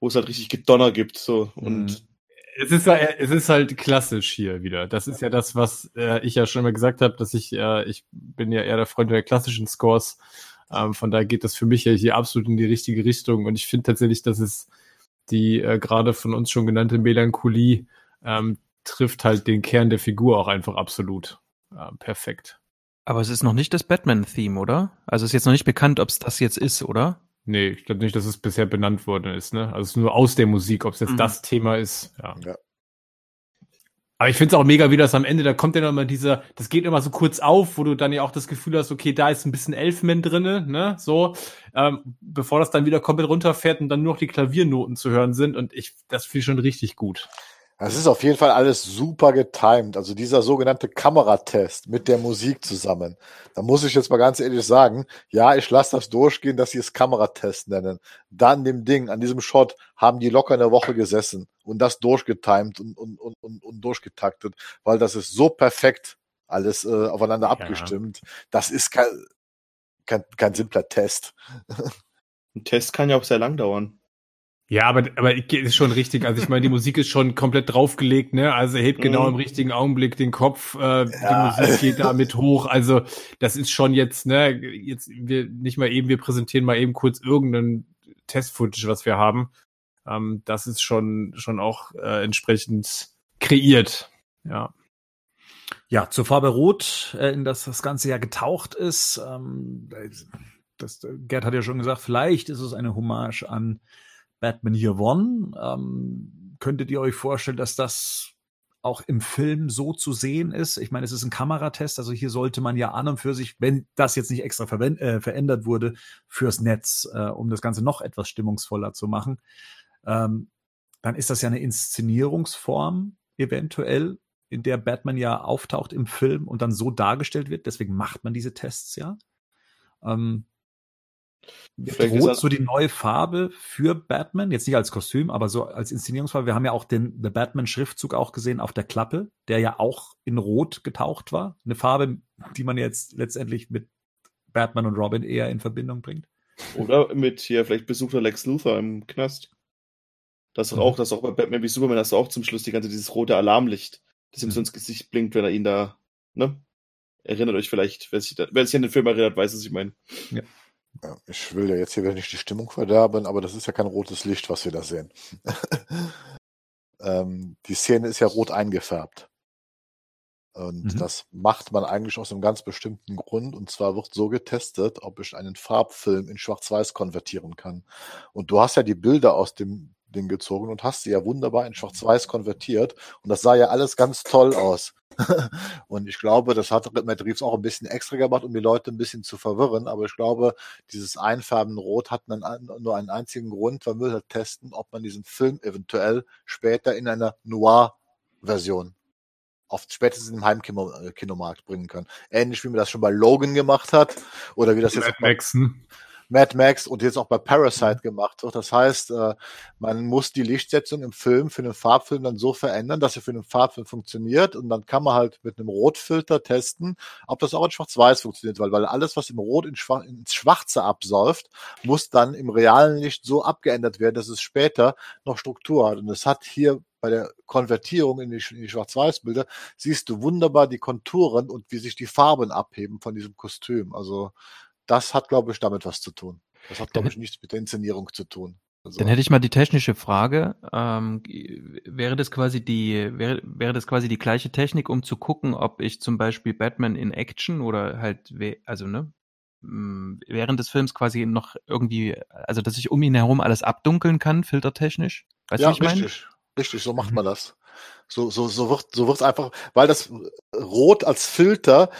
Wo es halt richtig Gedonner gibt, so. Und Es ist, es ist halt klassisch hier wieder. Das ist ja das, was äh, ich ja schon immer gesagt habe, dass ich, äh, ich bin ja eher der Freund der klassischen Scores. Ähm, von daher geht das für mich ja hier absolut in die richtige Richtung. Und ich finde tatsächlich, dass es die äh, gerade von uns schon genannte Melancholie ähm, trifft halt den Kern der Figur auch einfach absolut. Ähm, perfekt. Aber es ist noch nicht das Batman-Theme, oder? Also ist jetzt noch nicht bekannt, ob es das jetzt ist, oder? Nee, ich glaube nicht, dass es bisher benannt worden ist, ne? Also es ist nur aus der Musik, ob es jetzt Mhm. das Thema ist. Ja. Ja. Aber ich finde es auch mega, wie das am Ende, da kommt ja noch mal dieser, das geht immer so kurz auf, wo du dann ja auch das Gefühl hast, okay, da ist ein bisschen Elfman drinne, ne, so, ähm, bevor das dann wieder komplett runterfährt und dann nur noch die Klaviernoten zu hören sind und ich, das finde ich schon richtig gut. Es ist auf jeden Fall alles super getimed. Also dieser sogenannte Kameratest mit der Musik zusammen. Da muss ich jetzt mal ganz ehrlich sagen, ja, ich lasse das durchgehen, dass sie es Kameratest nennen. Dann dem Ding, an diesem Shot haben die locker eine Woche gesessen und das durchgetimed und, und, und, und, und durchgetaktet, weil das ist so perfekt alles äh, aufeinander Ja. abgestimmt. Das ist kein, kein, kein simpler Test. ein Test kann ja auch sehr lang dauern. Ja, aber, aber ist schon richtig. Also ich meine, die Musik ist schon komplett draufgelegt, ne? Also er hebt genau Mhm. im richtigen Augenblick den Kopf, äh, Ja. die Musik geht da mit hoch. Also das ist schon jetzt, ne, jetzt wir nicht mal eben, wir präsentieren mal eben kurz irgendeinen Test-Footage, was wir haben. Ähm, das ist schon, schon auch äh, entsprechend kreiert. Ja. Ja, zur Farbe Rot, äh, in das das Ganze ja getaucht ist. Ähm, das, Gerd hat ja schon gesagt, vielleicht ist es eine Hommage an Batman Year One. Ähm, könntet ihr euch vorstellen, dass das auch im Film so zu sehen ist? Ich meine, es ist ein Kameratest, also hier sollte man ja an und für sich, wenn das jetzt nicht extra äh, verändert wurde, fürs Netz, äh, um das Ganze noch etwas stimmungsvoller zu machen, ähm, dann ist das ja eine Inszenierungsform eventuell, in der Batman ja auftaucht im Film und dann so dargestellt wird. Deswegen macht man diese Tests ja. Ähm, droht so die neue Farbe für Batman, jetzt nicht als Kostüm, aber so als Inszenierungsfarbe. Wir haben ja auch den The Batman-Schriftzug auch gesehen auf der Klappe, der ja auch in Rot getaucht war. Eine Farbe, die man jetzt letztendlich mit Batman und Robin eher in Verbindung bringt. Oder mit hier vielleicht besuchter Lex Luthor im Knast. Das ist Mhm. auch, das auch bei Batman wie Superman hast du auch zum Schluss die ganze dieses rote Alarmlicht, das ihm Mhm. so ins Gesicht blinkt, wenn er ihn da, ne? Erinnert euch vielleicht, wer sich, da, wer sich an den Film erinnert, weiß, was ich meine. Ja, ich will ja jetzt hier wieder nicht die Stimmung verderben, aber das ist ja kein rotes Licht, was wir da sehen. ähm, die Szene ist ja rot eingefärbt. Und Mhm. das macht man eigentlich aus einem ganz bestimmten Grund. Und zwar wird so getestet, ob ich einen Farbfilm in Schwarz-Weiß konvertieren kann. Und du hast ja die Bilder aus dem Ding gezogen und hast sie ja wunderbar in Schwarz-Weiß konvertiert. Und das sah ja alles ganz toll aus. und ich glaube, das hat Matt Reeves auch ein bisschen extra gemacht, um die Leute ein bisschen zu verwirren. Aber ich glaube, dieses Einfärben Rot hat einen, nur einen einzigen Grund. Man will halt testen, ob man diesen Film eventuell später in einer Noir-Version auf spätestens im Heimkinomarkt bringen kann. Ähnlich wie man das schon bei Logan gemacht hat oder wie das jetzt Mad bei, Maxen. Mad Max und jetzt auch bei Parasite gemacht wird. Das heißt, äh, man muss die Lichtsetzung im Film für einen Farbfilm dann so verändern, dass sie für einen Farbfilm funktioniert und dann kann man halt mit einem Rotfilter testen, ob das auch in Schwarz-Weiß funktioniert, weil, weil alles, was im Rot in Schwar ins Schwarze absäuft, muss dann im realen Licht so abgeändert werden, dass es später noch Struktur hat. Und es hat hier bei der Konvertierung in die, in die Schwarz-Weiß-Bilder siehst du wunderbar die Konturen und wie sich die Farben abheben von diesem Kostüm. Also das hat, glaube ich, damit was zu tun. Das hat, glaube ich, nichts mit der Inszenierung zu tun. Also. Dann hätte ich mal die technische Frage. Ähm, wäre das quasi die, wäre, wäre das quasi die gleiche Technik, um zu gucken, ob ich zum Beispiel Batman in Action oder halt, also ne, während des Films quasi noch irgendwie, also dass ich um ihn herum alles abdunkeln kann, filtertechnisch? Weißt ja, du, was ich richtig. Meine? Richtig, so macht mhm. man das. So, so, so wird, so wird's einfach, weil das Rot als Filter,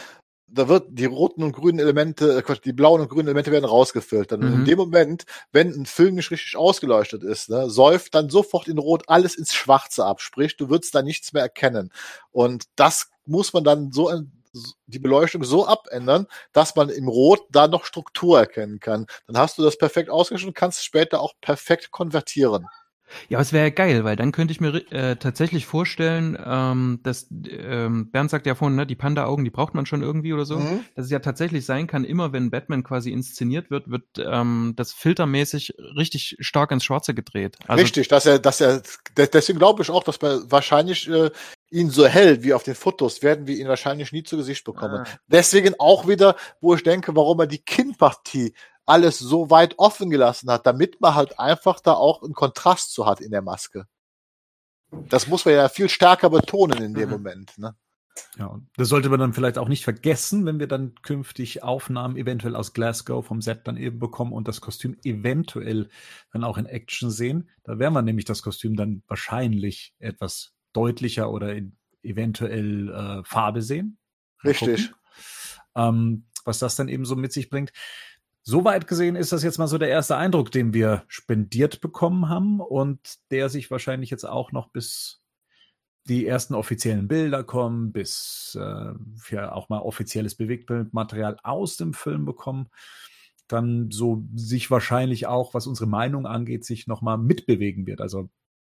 da wird die roten und grünen Elemente, äh, die blauen und grünen Elemente werden rausgefiltert. Und in mhm. dem Moment, wenn ein Film nicht richtig ausgeleuchtet ist, ne, säuft dann sofort in Rot alles ins Schwarze ab. Sprich, du würdest da nichts mehr erkennen. Und das muss man dann so die Beleuchtung so abändern, dass man im Rot da noch Struktur erkennen kann. Dann hast du das perfekt ausgeschnitten und kannst später auch perfekt konvertieren. Ja, aber es wäre geil, weil dann könnte ich mir äh, tatsächlich vorstellen, ähm, dass ähm, Bernd sagt ja vorhin, ne, die Panda-Augen, die braucht man schon irgendwie oder so, mhm. dass es ja tatsächlich sein kann, immer wenn Batman quasi inszeniert wird, wird ähm, das filtermäßig richtig stark ins Schwarze gedreht. Also, richtig, dass er, dass er, deswegen glaube ich auch, dass man wahrscheinlich äh, ihn so hell wie auf den Fotos werden wir ihn wahrscheinlich nie zu Gesicht bekommen. Ah. Deswegen auch wieder, wo ich denke, warum er die Kinnpartie alles so weit offen gelassen hat, damit man halt einfach da auch einen Kontrast zu hat in der Maske. Das muss man ja viel stärker betonen in dem mhm. Moment. Ne? Ja, und das sollte man dann vielleicht auch nicht vergessen, wenn wir dann künftig Aufnahmen eventuell aus Glasgow vom Set dann eben bekommen und das Kostüm eventuell dann auch in Action sehen. Da werden wir nämlich das Kostüm dann wahrscheinlich etwas deutlicher oder in eventuell äh, Farbe sehen. Richtig. Ähm, was das dann eben so mit sich bringt. Soweit gesehen ist das jetzt mal so der erste Eindruck, den wir spendiert bekommen haben und der sich wahrscheinlich jetzt auch noch bis die ersten offiziellen Bilder kommen, bis äh, wir auch mal offizielles Bewegtbildmaterial aus dem Film bekommen, dann so sich wahrscheinlich auch, was unsere Meinung angeht, sich nochmal mitbewegen wird. Also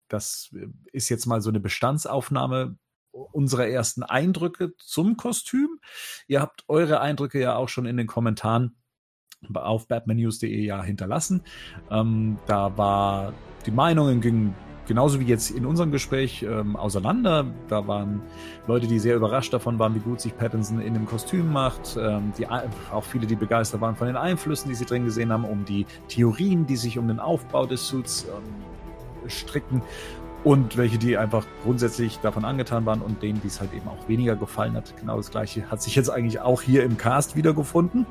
das ist jetzt mal so eine Bestandsaufnahme unserer ersten Eindrücke zum Kostüm. Ihr habt eure Eindrücke ja auch schon in den Kommentaren auf batmannews.de ja hinterlassen. Ähm, da war die Meinungen gingen genauso wie jetzt in unserem Gespräch ähm, auseinander. Da waren Leute, die sehr überrascht davon waren, wie gut sich Pattinson in dem Kostüm macht. Ähm, die, auch viele, die begeistert waren von den Einflüssen, die sie drin gesehen haben, um die Theorien, die sich um den Aufbau des Suits ähm, stricken. Und welche, die einfach grundsätzlich davon angetan waren und denen, die es halt eben auch weniger gefallen hat. Genau das gleiche hat sich jetzt eigentlich auch hier im Cast wiedergefunden.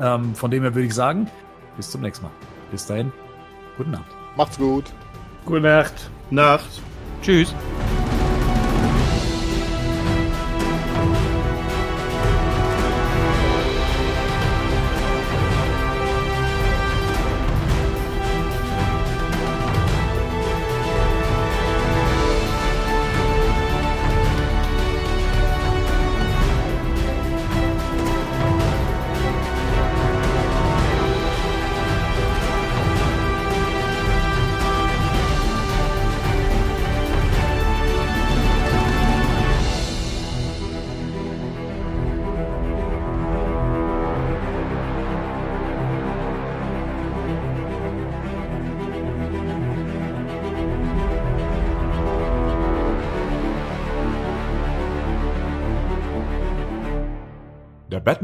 Ähm, von dem her würde ich sagen, bis zum nächsten Mal. Bis dahin, guten Nacht. Macht's gut. Gute Nacht. Nacht. Tschüss.